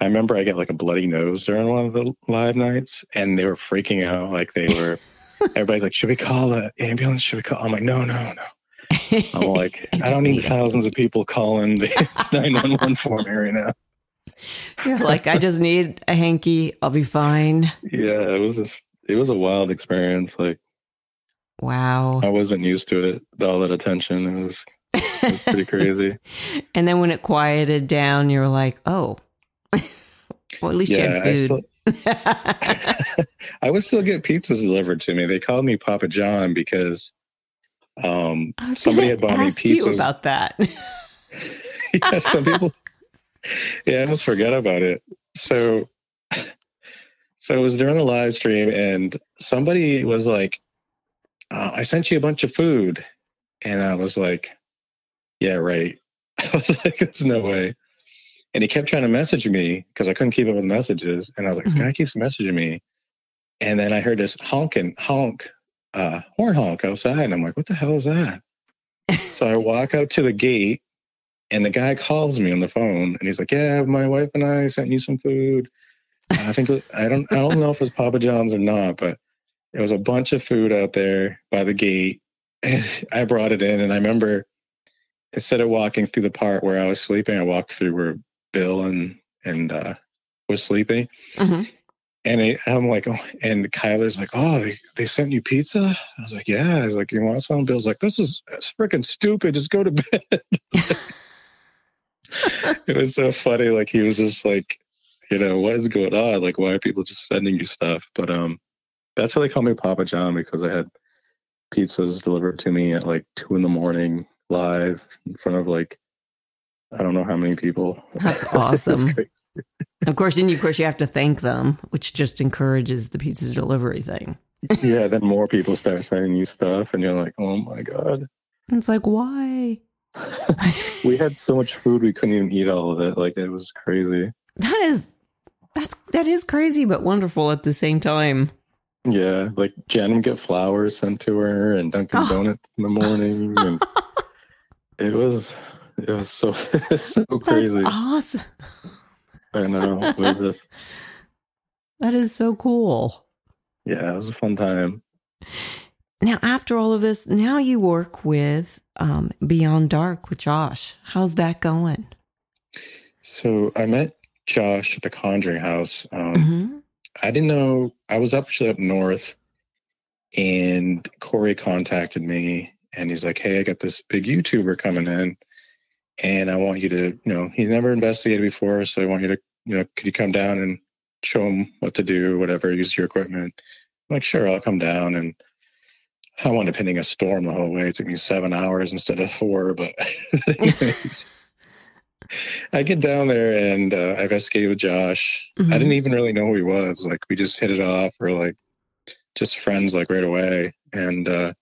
I remember I got like a bloody nose during one of the live nights, and they were freaking out. Like they were, <laughs> everybody's like, "Should we call the ambulance? Should we call?" I'm like, "No, no, no." I'm <laughs> like, I I, don't need need thousands of people calling the <laughs> 911 for me right now. You're like, I just need a hanky. I'll be fine. Yeah, it was just, it was a wild experience. Like Wow. I wasn't used to it, all that attention. It was, it was pretty crazy. <laughs> and then when it quieted down, you were like, oh, <laughs> well, at least you Yeah, had I food. still, <laughs> I would still get pizzas delivered to me. They called me Papa John because um, somebody had bought me you pizzas. about that. yeah, some people. Yeah, I almost forgot about it. So, so it was during the live stream, and somebody was like, uh, "I sent you a bunch of food," and I was like, "Yeah, right." <laughs> I was like, "There's no way." And he kept trying to message me because I couldn't keep up with messages, and I was like, "This Mhm. guy keeps messaging me." And then I heard this honking honk, uh, horn honk outside, and I'm like, "What the hell is that?" so I <laughs> walk out to the gate, and the guy calls me on the phone, and he's like, "Yeah, my wife and I sent you some food. I think I don't I don't know if it's Papa John's or not, but it was a bunch of food out there by the gate. And <laughs> I brought it in, and I remember instead of walking through the part where I was sleeping, I walked through where Bill and and uh, was sleeping. Mhm. And I, I'm like, oh, and Kyler's like, oh, they, they sent you pizza? I was like, yeah. I was like, you want some? Bill's like, this is freaking stupid. Just go to bed. <laughs> it was so funny. Like he was just like, you know, what is going on? Like, why are people just sending you stuff? But um, that's how they call me Papa John because I had pizzas delivered to me at like two in the morning live in front of like I don't know how many people. That's <laughs> awesome. of course, and of course, you have to thank them, which just encourages the pizza delivery thing. <laughs> yeah, then more people start sending you stuff, and you're like, oh my god. And it's like, why? <laughs> we had so much food we couldn't even eat all of it. Like it was crazy. That is, that's that is crazy, but wonderful at the same time. Yeah, like Jen would get flowers sent to her and Dunkin' Oh. Donuts in the morning, and it was it was so <laughs> so crazy. That's awesome. I know it was just <laughs> That is so cool. yeah, it was a fun time. Now, after all of this, now you work with um, Beyond Dark with Josh. How's that going? So I met Josh at the Conjuring House. Um, Mhm. I didn't know I was actually up north, and Corey contacted me, and he's like, "Hey, I got this big YouTuber coming in, and I want you to, you know, he's never investigated before, so I want you to, you know, could you come down and show him what to do, whatever, use your equipment. I'm like, sure, I'll come down. And I wound up hitting a storm the whole way. It took me seven hours instead of four, but <laughs> anyways, <laughs> I get down there and uh, I investigated with Josh. Mhm. I didn't even really know who he was. Like we just hit it off or like just friends like right away. And uh,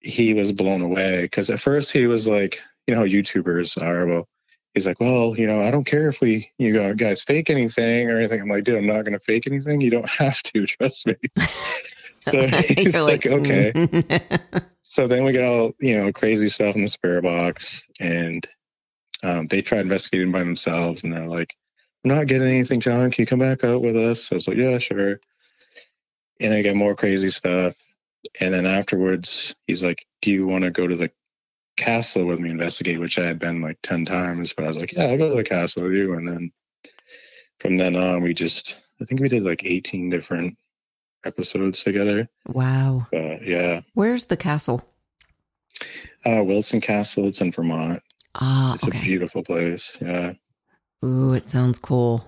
he was blown away because at first he was like, you know YouTubers are. Well, he's like, well, you know, I don't care if we, you go- guys fake anything or anything. I'm like, dude, I'm not going to fake anything. You don't <laughs> have to, trust me. <laughs> so <laughs> he's like, okay. "Mm." So then we got all, you know, crazy stuff in the spare box and um, they tried investigating by themselves and they're like, I'm not getting anything, John. Can you come back out with us? So I was like, yeah, sure. And I got more crazy stuff. And then afterwards, he's like, do you want to go to the castle with me investigate, which I had been like 10 times, but I was like, yeah, I'll go to the castle with you. And then from then on, we just, I think we did like 18 different episodes together. wow. But yeah, Where's the castle? uh, Wilson Castle, it's in Vermont. Ah, It's a beautiful place. Yeah. Ooh, it sounds cool.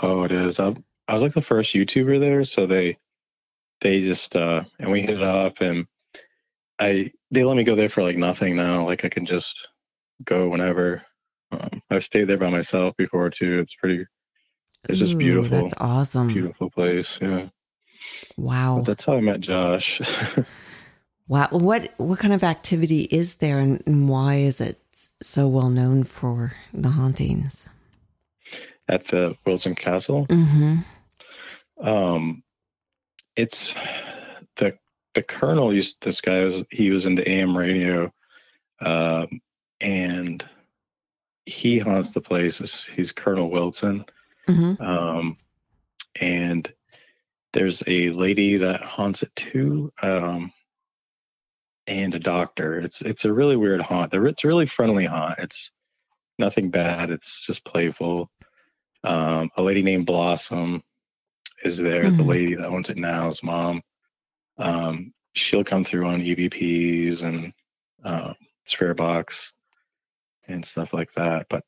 Oh, it is. I, I was like the first YouTuber there, so they they just uh and we hit it up and I they let me go there for like nothing now. Like I can just go whenever. Um, I've stayed there by myself before too. It's pretty It's just beautiful. That's awesome. beautiful place. Yeah. Wow. But that's how I met Josh. <laughs> Wow. What what kind of activity is there and, and why is it so well known for the hauntings? at the Wilson Castle. Mm-hmm. Um, it's the the colonel used this guy was he was into AM radio, um, and he haunts the place. He's- Colonel Wilson, Mm-hmm. um, and there's a lady that haunts it too, um, and a doctor. It's it's a really weird haunt. The- It's a really friendly haunt. It's nothing bad. It's just playful. Um, a lady named Blossom is there. The Mhm. lady that owns it now's mom. Um, she'll come through on EVPs and um, spare box and stuff like that. But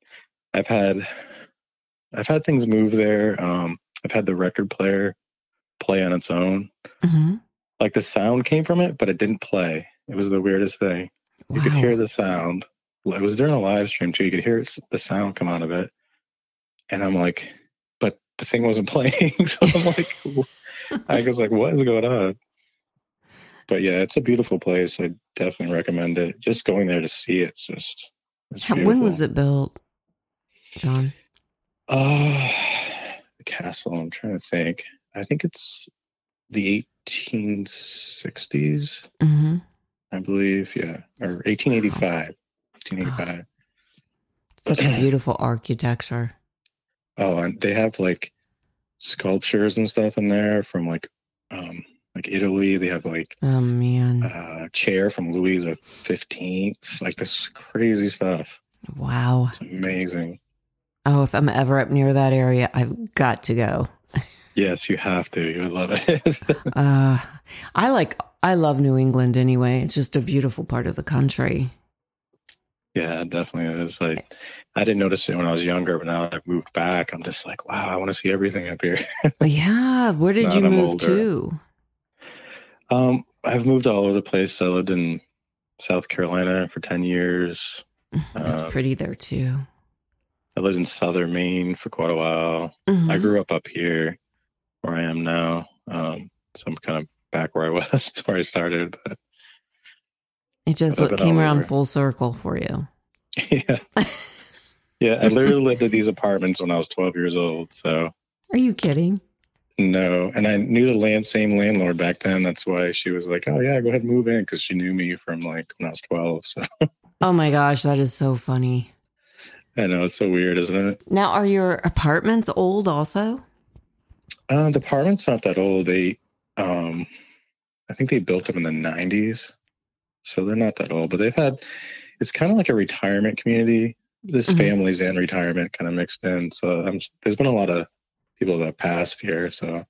I've had I've had things move there. Um, I've had the record player play on its own. Mm-hmm. Like the sound came from it, but it didn't play. It was the weirdest thing. You could hear the sound. It was during a live stream too. You could hear the sound come out of it, and I'm like, the thing wasn't playing. <laughs> so I'm like, I was like, what is going on? But yeah, it's a beautiful place. I definitely recommend it. Just going there to see it's just. It's How, when was it built, John? Uh, the castle. I'm trying to think. I think it's the 1860s. Mm-hmm. I believe. Yeah, or 1885. 1885. Such <clears throat> beautiful architecture. Oh, and they have like sculptures and stuff in there from like um like Italy. They have like Oh man. a chair from Louis the Fifteenth. Like this crazy stuff. Wow. It's amazing. Oh, if I'm ever up near that area, I've got to go. Yes, you have to. You would love it. <laughs> Uh, I like, I love New England anyway. It's just a beautiful part of the country. yeah, definitely It's Like I didn't notice it when I was younger, but now that I've moved back, I'm just like, wow, I want to see everything up here. <laughs> Yeah. Where did you move older. to? Um, I've moved all over the place. I lived in South Carolina for ten years. It's Um, pretty there too. I lived in Southern Maine for quite a while. I Mhm. grew up up here where I am now. Um, so I'm kind of back where I <laughs> was, where I started. But It just what came around over. full circle for you. <laughs> yeah. Yeah, I literally lived in these apartments when I was 12 years old. So Are you kidding? no, and I knew the land same landlord back then. That's why she was like, "Oh yeah, go ahead and move in," because she knew me from like when I was 12. So Oh my gosh, that is so funny. I know it's so weird, isn't it? Now, are your apartments old also? Uh, the apartment's not that old. They, um, I think they built them in the 90s, so they're not that old. But they've had, it's kind of like a retirement community. This Mhm. families and retirement kind of mixed in. So I'm, there's been a lot of people that passed here. So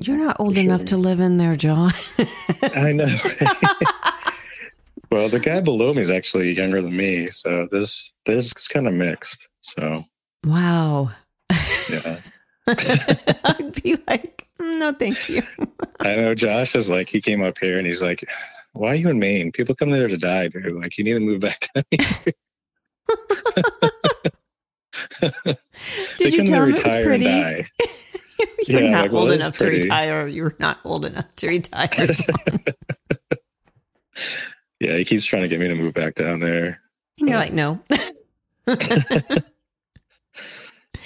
You're not old For enough to live in there, John. I know. <laughs> <laughs> well, the guy below me is actually younger than me, so this this is kind of mixed. So wow. yeah, <laughs> I'd be like, no, thank you. I know Josh is like, he came up here and he's like, why are you in Maine? People come there to die, dude. Like, you need to move back to Maine. Did you tell him it was pretty? <laughs> You're Yeah, not like, well, old enough to retire. You're not old enough to retire. <laughs> yeah, he keeps trying to get me to move back down there. and you're uh, like, no. <laughs>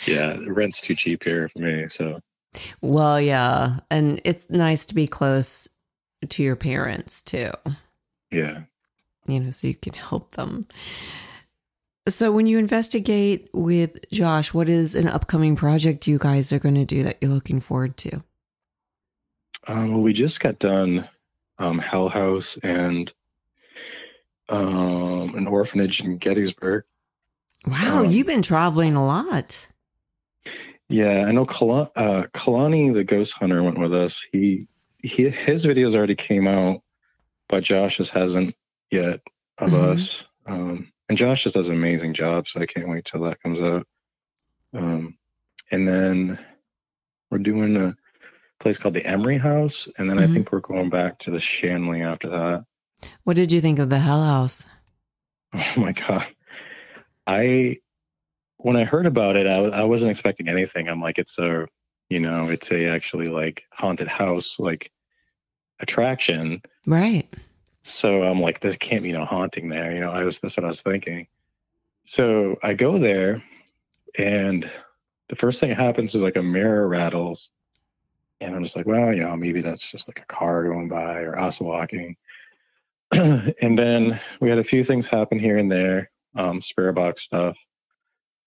Yeah, the rent's too cheap here for me. So well, yeah. And it's nice to be close to your parents too, yeah. you know, so you can help them. So when you investigate with Josh, what is an upcoming project you guys are going to do that you're looking forward to? Um, well, we just got done um, Hell House and um, an orphanage in Gettysburg. Wow, Um, you've been traveling a lot. Yeah, I know Kala- uh, Kalani, the ghost hunter, went with us. He, he his videos already came out, but Josh's hasn't yet of Mhm. us. Um, and Josh just does an amazing job, so I can't wait till that comes out. Um, and then we're doing a place called the Emery House, and then Mhm. I think we're going back to the Shanley after that. What did you think of the Hell House? <laughs> Oh my god. I when I heard about it, I, I wasn't expecting anything. I'm like, it's a, you know, it's a actually like haunted house like attraction. Right. So I'm like, there can't be no haunting there. You know, I was that's what I was thinking. So I go there, and the first thing that happens is like a mirror rattles, and I'm just like, well, you know, maybe that's just like a car going by or us walking. <clears throat> and then we had a few things happen here and there, um, spirit box stuff,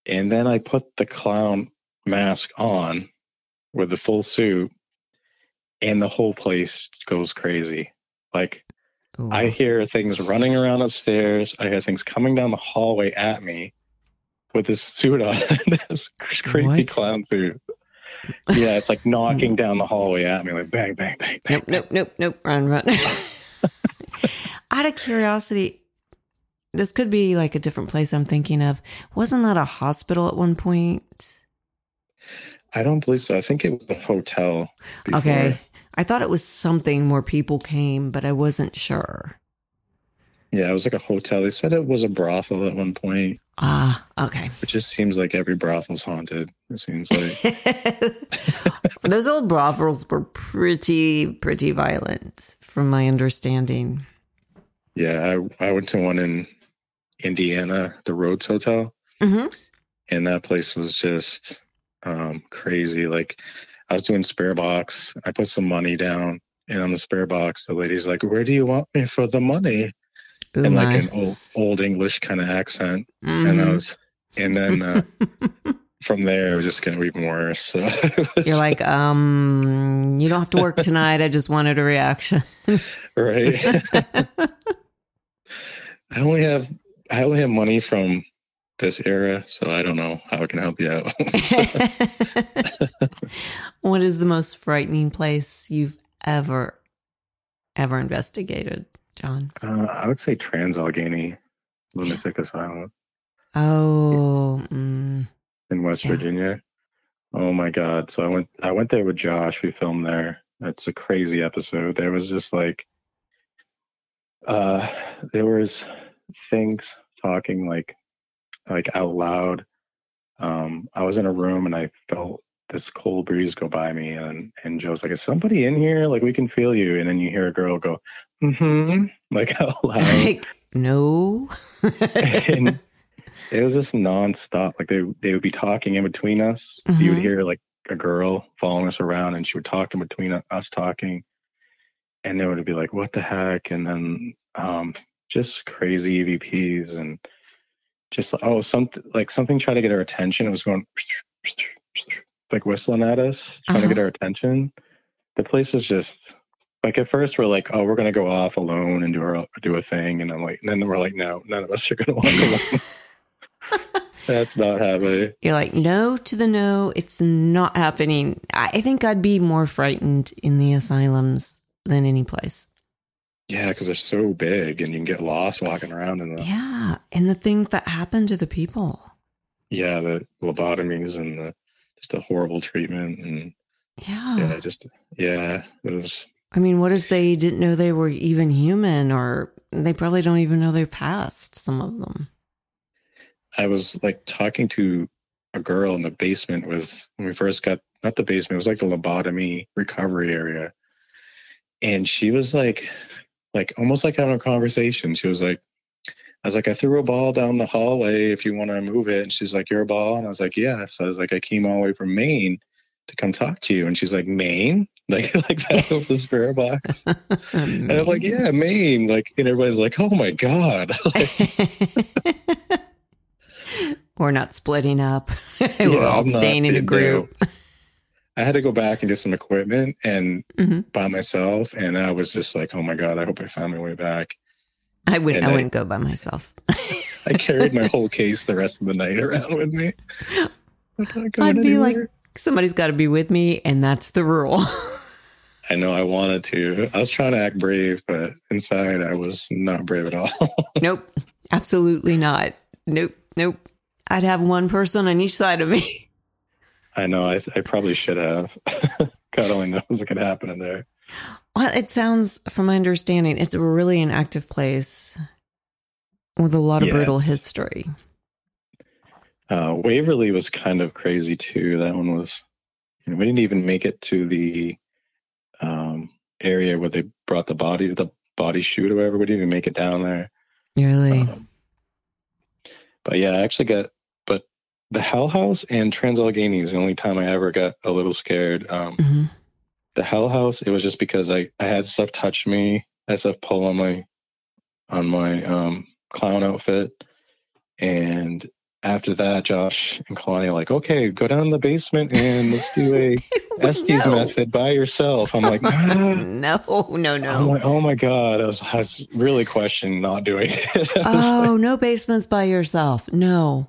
and then I put the clown mask on with the full suit, and the whole place goes crazy. Like Ooh. I hear things running around upstairs. I hear things coming down the hallway at me with this suit on, <laughs> this creepy What? clown suit. Yeah, it's like knocking <laughs> down the hallway at me, like bang, bang, bang, bang. nope, nope, nope, nope. Run, run. <laughs> Out of curiosity, this could be like a different place I'm thinking of. Wasn't that a hospital at one point? I don't believe so. I think it was a hotel. Before. Okay. I thought it was something where people came, but I wasn't sure. Yeah, it was like a hotel. They said it was a brothel at one point. Ah, okay. It just seems like every brothel's haunted. It seems like. <laughs> <laughs> Those old brothels were pretty, pretty violent, from my understanding. yeah, I I went to one in Indiana, the Rhodes Hotel. hmm and that place was just um, crazy. Like I was doing spare box, I put some money down, and on the spare box, the lady's like, "Where do you want me for the money?" Ooh, my. like an old old English kind of accent, and I Mhm. was, and then uh, <laughs> from there, it was just getting even worse. So <laughs> was- You're like, um, you don't have to work tonight. I just wanted a reaction. right? <laughs> I only have I only have money from this era, so I don't know how I can help you out. <laughs> what is the most frightening place you've ever, ever investigated, John? uh, I would say Trans Allegheny Lunatic Asylum. Oh, mm, in West Yeah. Virginia. Oh my god! So I went I went there with Josh. We filmed there. It's a crazy episode. There was just like uh there was things talking like like out loud. Um I was in a room and I felt this cold breeze go by me and and Joe's like, Is somebody in here? Like we can feel you and then you hear a girl go, mm-hmm, <laughs> like out <laughs> loud. like, no. and <laughs> it was just nonstop. Like they they would be talking in between us. You Mhm. would hear like a girl following us around, and she would talk in between us talking, and then it would be like, "What the heck?" And then um, just crazy EVPs and just oh something like something tried to get our attention. It was going like whistling at us, trying to get Uh-huh. our attention. The place is just like at first we're like, oh, we're gonna go off alone and do our do a thing, and I'm like, and then we're like, no, none of us are gonna walk alone. <laughs> <laughs> That's not happening. You're like, no to the no. It's not happening. I think I'd be more frightened in the asylums than any place. Yeah, because they're so big and you can get lost walking around in the yeah. And the things that happen to the people. Yeah, the lobotomies and the just a horrible treatment and Yeah. yeah, just yeah, it was I mean, what if they didn't know they were even human or they probably don't even know they're past some of them? I was like talking to a girl in the basement with when we first got not the basement, it was like the lobotomy recovery area. And she was like like almost like having a conversation. She was like I was like, I threw a ball down the hallway if you want to move it. And she's like, You're a ball? And I was like, Yes. I was like, I came all the way from Maine to come talk to you. And she's like, Maine? <laughs> Like like that <laughs> was the spirit box. <laughs> And I'm like, Yeah, Maine. Like and everybody's like, Oh my God. We're not splitting up. We're Yeah, all I'm not staying in a group. I had to go back and get some equipment and Mhm. by myself, and I was just like, "Oh my god, I hope I found my way back." I wouldn't. I I- wouldn't go by myself. I carried my <laughs> whole case the rest of the night around with me. Going I'd be like, somebody's got to be with me, and that's the rule. I know I wanted to. I was trying to act brave, but inside I was not brave at all. <laughs> nope, absolutely not. Nope, nope. I'd have one person on each side of me. I know. I, I probably should have. <laughs> God only knows what could happen in there. Well, it sounds, from my understanding, it's really an active place with a lot of Yeah. brutal history. Uh, Waverly was kind of crazy too. That one was. You know, we didn't even make it to the um, area where they brought the body, to the body chute or whatever. We didn't even make it down there. Really? Um, but yeah, I actually got, the Hell House and Trans Allegheny is the only time I ever got a little scared. Um, hmm the Hell House, it was just because I, I had stuff touch me, I had stuff pull on my, on my um, clown outfit. And after that, Josh and Kalani are like, okay, go down the basement and let's do a <laughs> <laughs> Estes no. method by yourself. I'm like, ah. <laughs> no, no, I'm no. like, oh my God. I was, I was really questioning not doing it. Was like, Oh, no basements by yourself. No,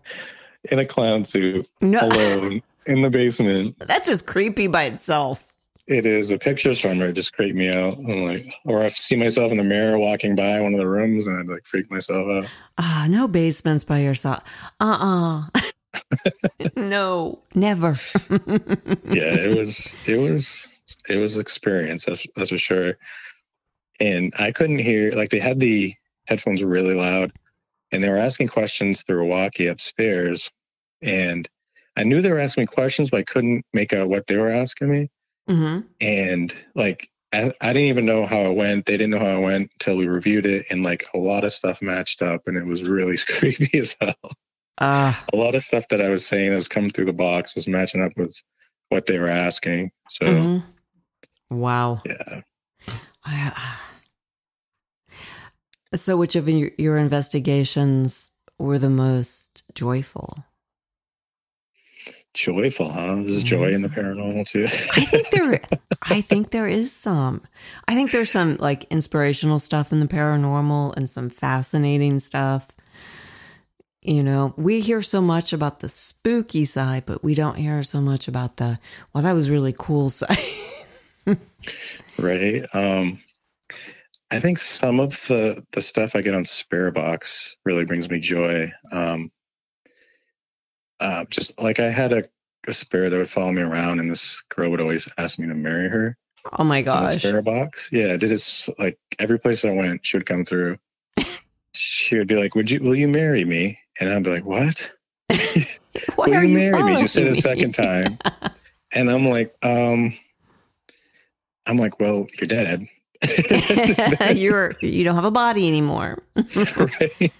in a clown suit. no. alone in the basement. That's just creepy by itself. It is the pictures from her just creep me out. I'm like, or I see myself in the mirror walking by one of the rooms and I'd like freak myself out. Ah, no basements by yourself. Uh uh <laughs> no, never. <laughs> Yeah, it was, it was, it was experience. That's, that's for sure. And I couldn't hear like they had the headphones really loud, and they were asking questions through a walkie upstairs, and I knew they were asking me questions, but I couldn't make out what they were asking me. hmm and like I, I didn't even know how it went. They didn't know how it went until we reviewed it, and like a lot of stuff matched up, and it was really <laughs> creepy as hell. Ah, A lot of stuff that I was saying that was coming through the box was matching up with what they were asking. So mhm. wow. yeah, I- So, which of your, your investigations were the most joyful? joyful, huh? There's joy in the paranormal too. I think there, <laughs> I think there is some. I think there's some like inspirational stuff in the paranormal and some fascinating stuff. You know, we hear so much about the spooky side, but we don't hear so much about the well, that was really cool side. <laughs> right. Um, I think some of the the stuff I get on Spirit Box really brings me joy. Um, uh, just like I had a, a spirit that would follow me around, and this girl would always ask me to marry her. oh my gosh! Spirit Box, yeah, I did it like every place I went. She would come through. she would be like, "Would you? Will you marry me?" And I'd be like, "What? <laughs> Will you you marry me?" Just say the second time. <laughs> and I'm like, um, I'm like, well, you're dead. <laughs> You're you don't have a body anymore. right?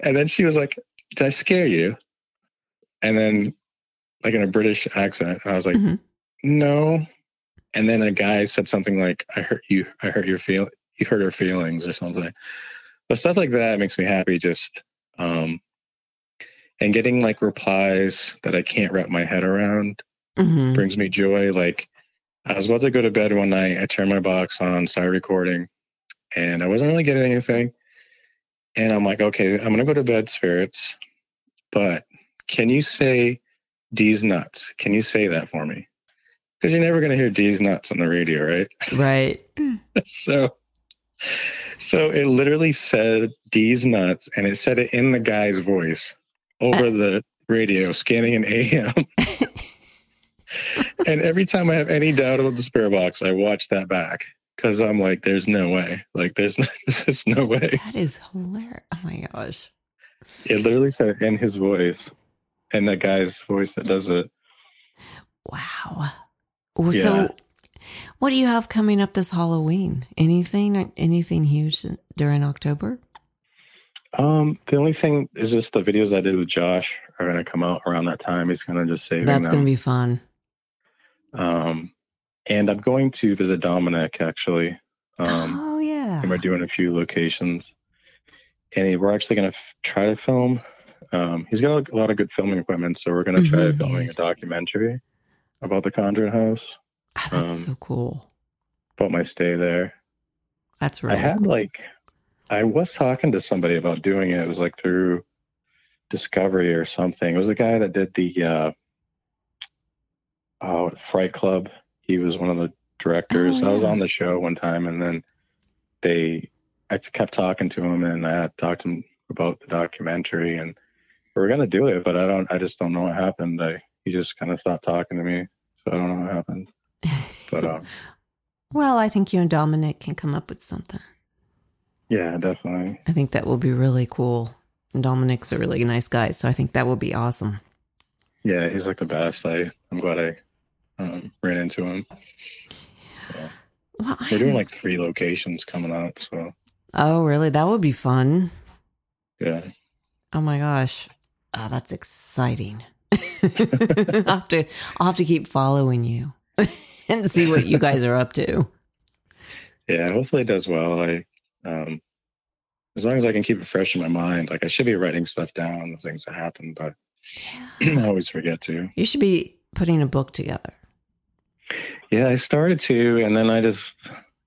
And then she was like, Did I scare you? And then, like in a British accent, I was like, Mhm. No. And then a guy said something like, I hurt you, I hurt your feel you hurt her feelings or something. But stuff like that makes me happy just um and getting like replies that I can't wrap my head around Mhm. brings me joy. Like I was about to go to bed one night, I turned my box on, started recording, and I wasn't really getting anything. And I'm like, okay, I'm gonna go to bed, spirits. But can you say D's nuts? Can you say that for me? Because you're never gonna hear D's nuts on the radio, right? <laughs> Right. so so it literally said D's nuts and it said it in the guy's voice over the radio, scanning an AM. <laughs> and every time I have any doubt about the spirit box, I watch that back because I'm like, there's no way. Like, there's no, <laughs> there's just no way. That is hilarious. Oh my gosh. It literally said in his voice, and that guy's voice that does it. Wow. Well, Yeah. So, what do you have coming up this Halloween? Anything? Anything huge during October? Um, the only thing is just the videos I did with Josh are gonna come out around that time. He's gonna just save That's going to be fun. Um, and I'm going to visit Dominic actually. Um, oh yeah. and we're doing a few locations. And we're actually going to f- try to film. Um, he's got a lot of good filming equipment, so we're going to try Mhm. filming a documentary about the Conjuring House, Ah, that's um, so cool. about my stay there. That's really I had cool. like, I was talking to somebody about doing it. It was like through Discovery or something. It was a guy that did the uh, oh, Fright Club. He was one of the directors. Oh, I was on the show one time, and then they, I kept talking to him, and I had talked to him about the documentary, and we were gonna do it, but I don't. I just don't know what happened. I he just kind of stopped talking to me, so I don't know what happened. But um, <laughs> well, I think you and Dominic can come up with something. yeah, definitely. I think that will be really cool. And Dominic's a really nice guy, so I think that will be awesome. Yeah, he's like the best. I I'm glad I um, ran into him. Well, They're doing like three locations coming up, so oh, really? That would be fun. yeah. Oh my gosh. Oh, that's exciting. <laughs> I'll have to I'll have to keep following you <laughs> and see what you guys are up to. Yeah, hopefully it does well. I um as long as I can keep it fresh in my mind, like I should be writing stuff down, the things that happen, but <clears throat> I always forget to. You should be putting a book together. Yeah, I started to, and then I just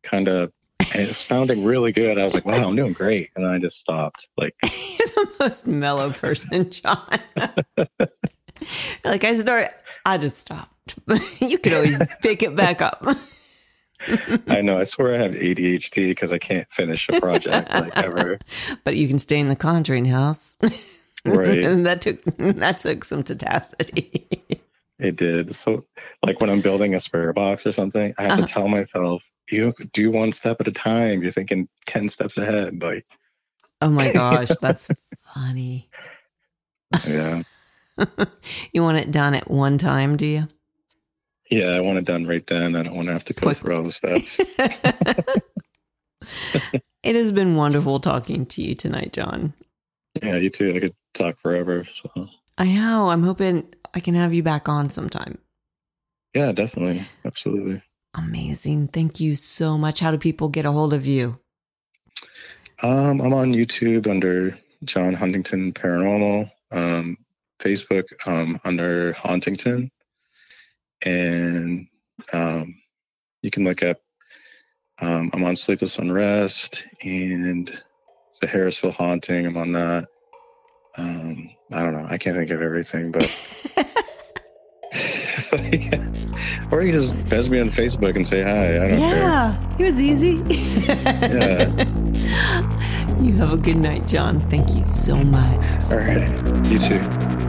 kind of it sounding really good. I was like, "Wow, I'm doing great," and I just stopped. Like, <laughs> You're the most mellow person, John. <laughs> like I start I just stopped. <laughs> you could always pick it back up. I know, I swear I have ADHD because I can't finish a project like ever. but you can stay in the conjuring house. Right. and that took that took some tenacity. It did. So, like when I'm building a spirit box or something, I have Uh-huh. to tell myself, "You do one step at a time. You're thinking ten steps ahead." Like, oh my <laughs> gosh, that's funny. yeah, <laughs> You want it done at one time, do you? yeah. I want it done right then. I don't want to have to go Quick. through all the steps. <laughs> it has been wonderful talking to you tonight, John. Yeah, you too. I could talk forever. So, I know. I'm hoping I can have you back on sometime. yeah, definitely, absolutely. Amazing. Thank you so much. How do people get a hold of you? Um, I'm on YouTube under John Huntington Paranormal. Um, Facebook um, under Huntington, and um, you can look up. Um, I'm on Sleepless Unrest and the Harrisville Haunting. I'm on that. I don't know. I can't think of everything, but <laughs> or you just message me on Facebook and say hi. I don't care. yeah, it was easy. Yeah. <laughs> you have a good night, John. Thank you so much. All right. You too.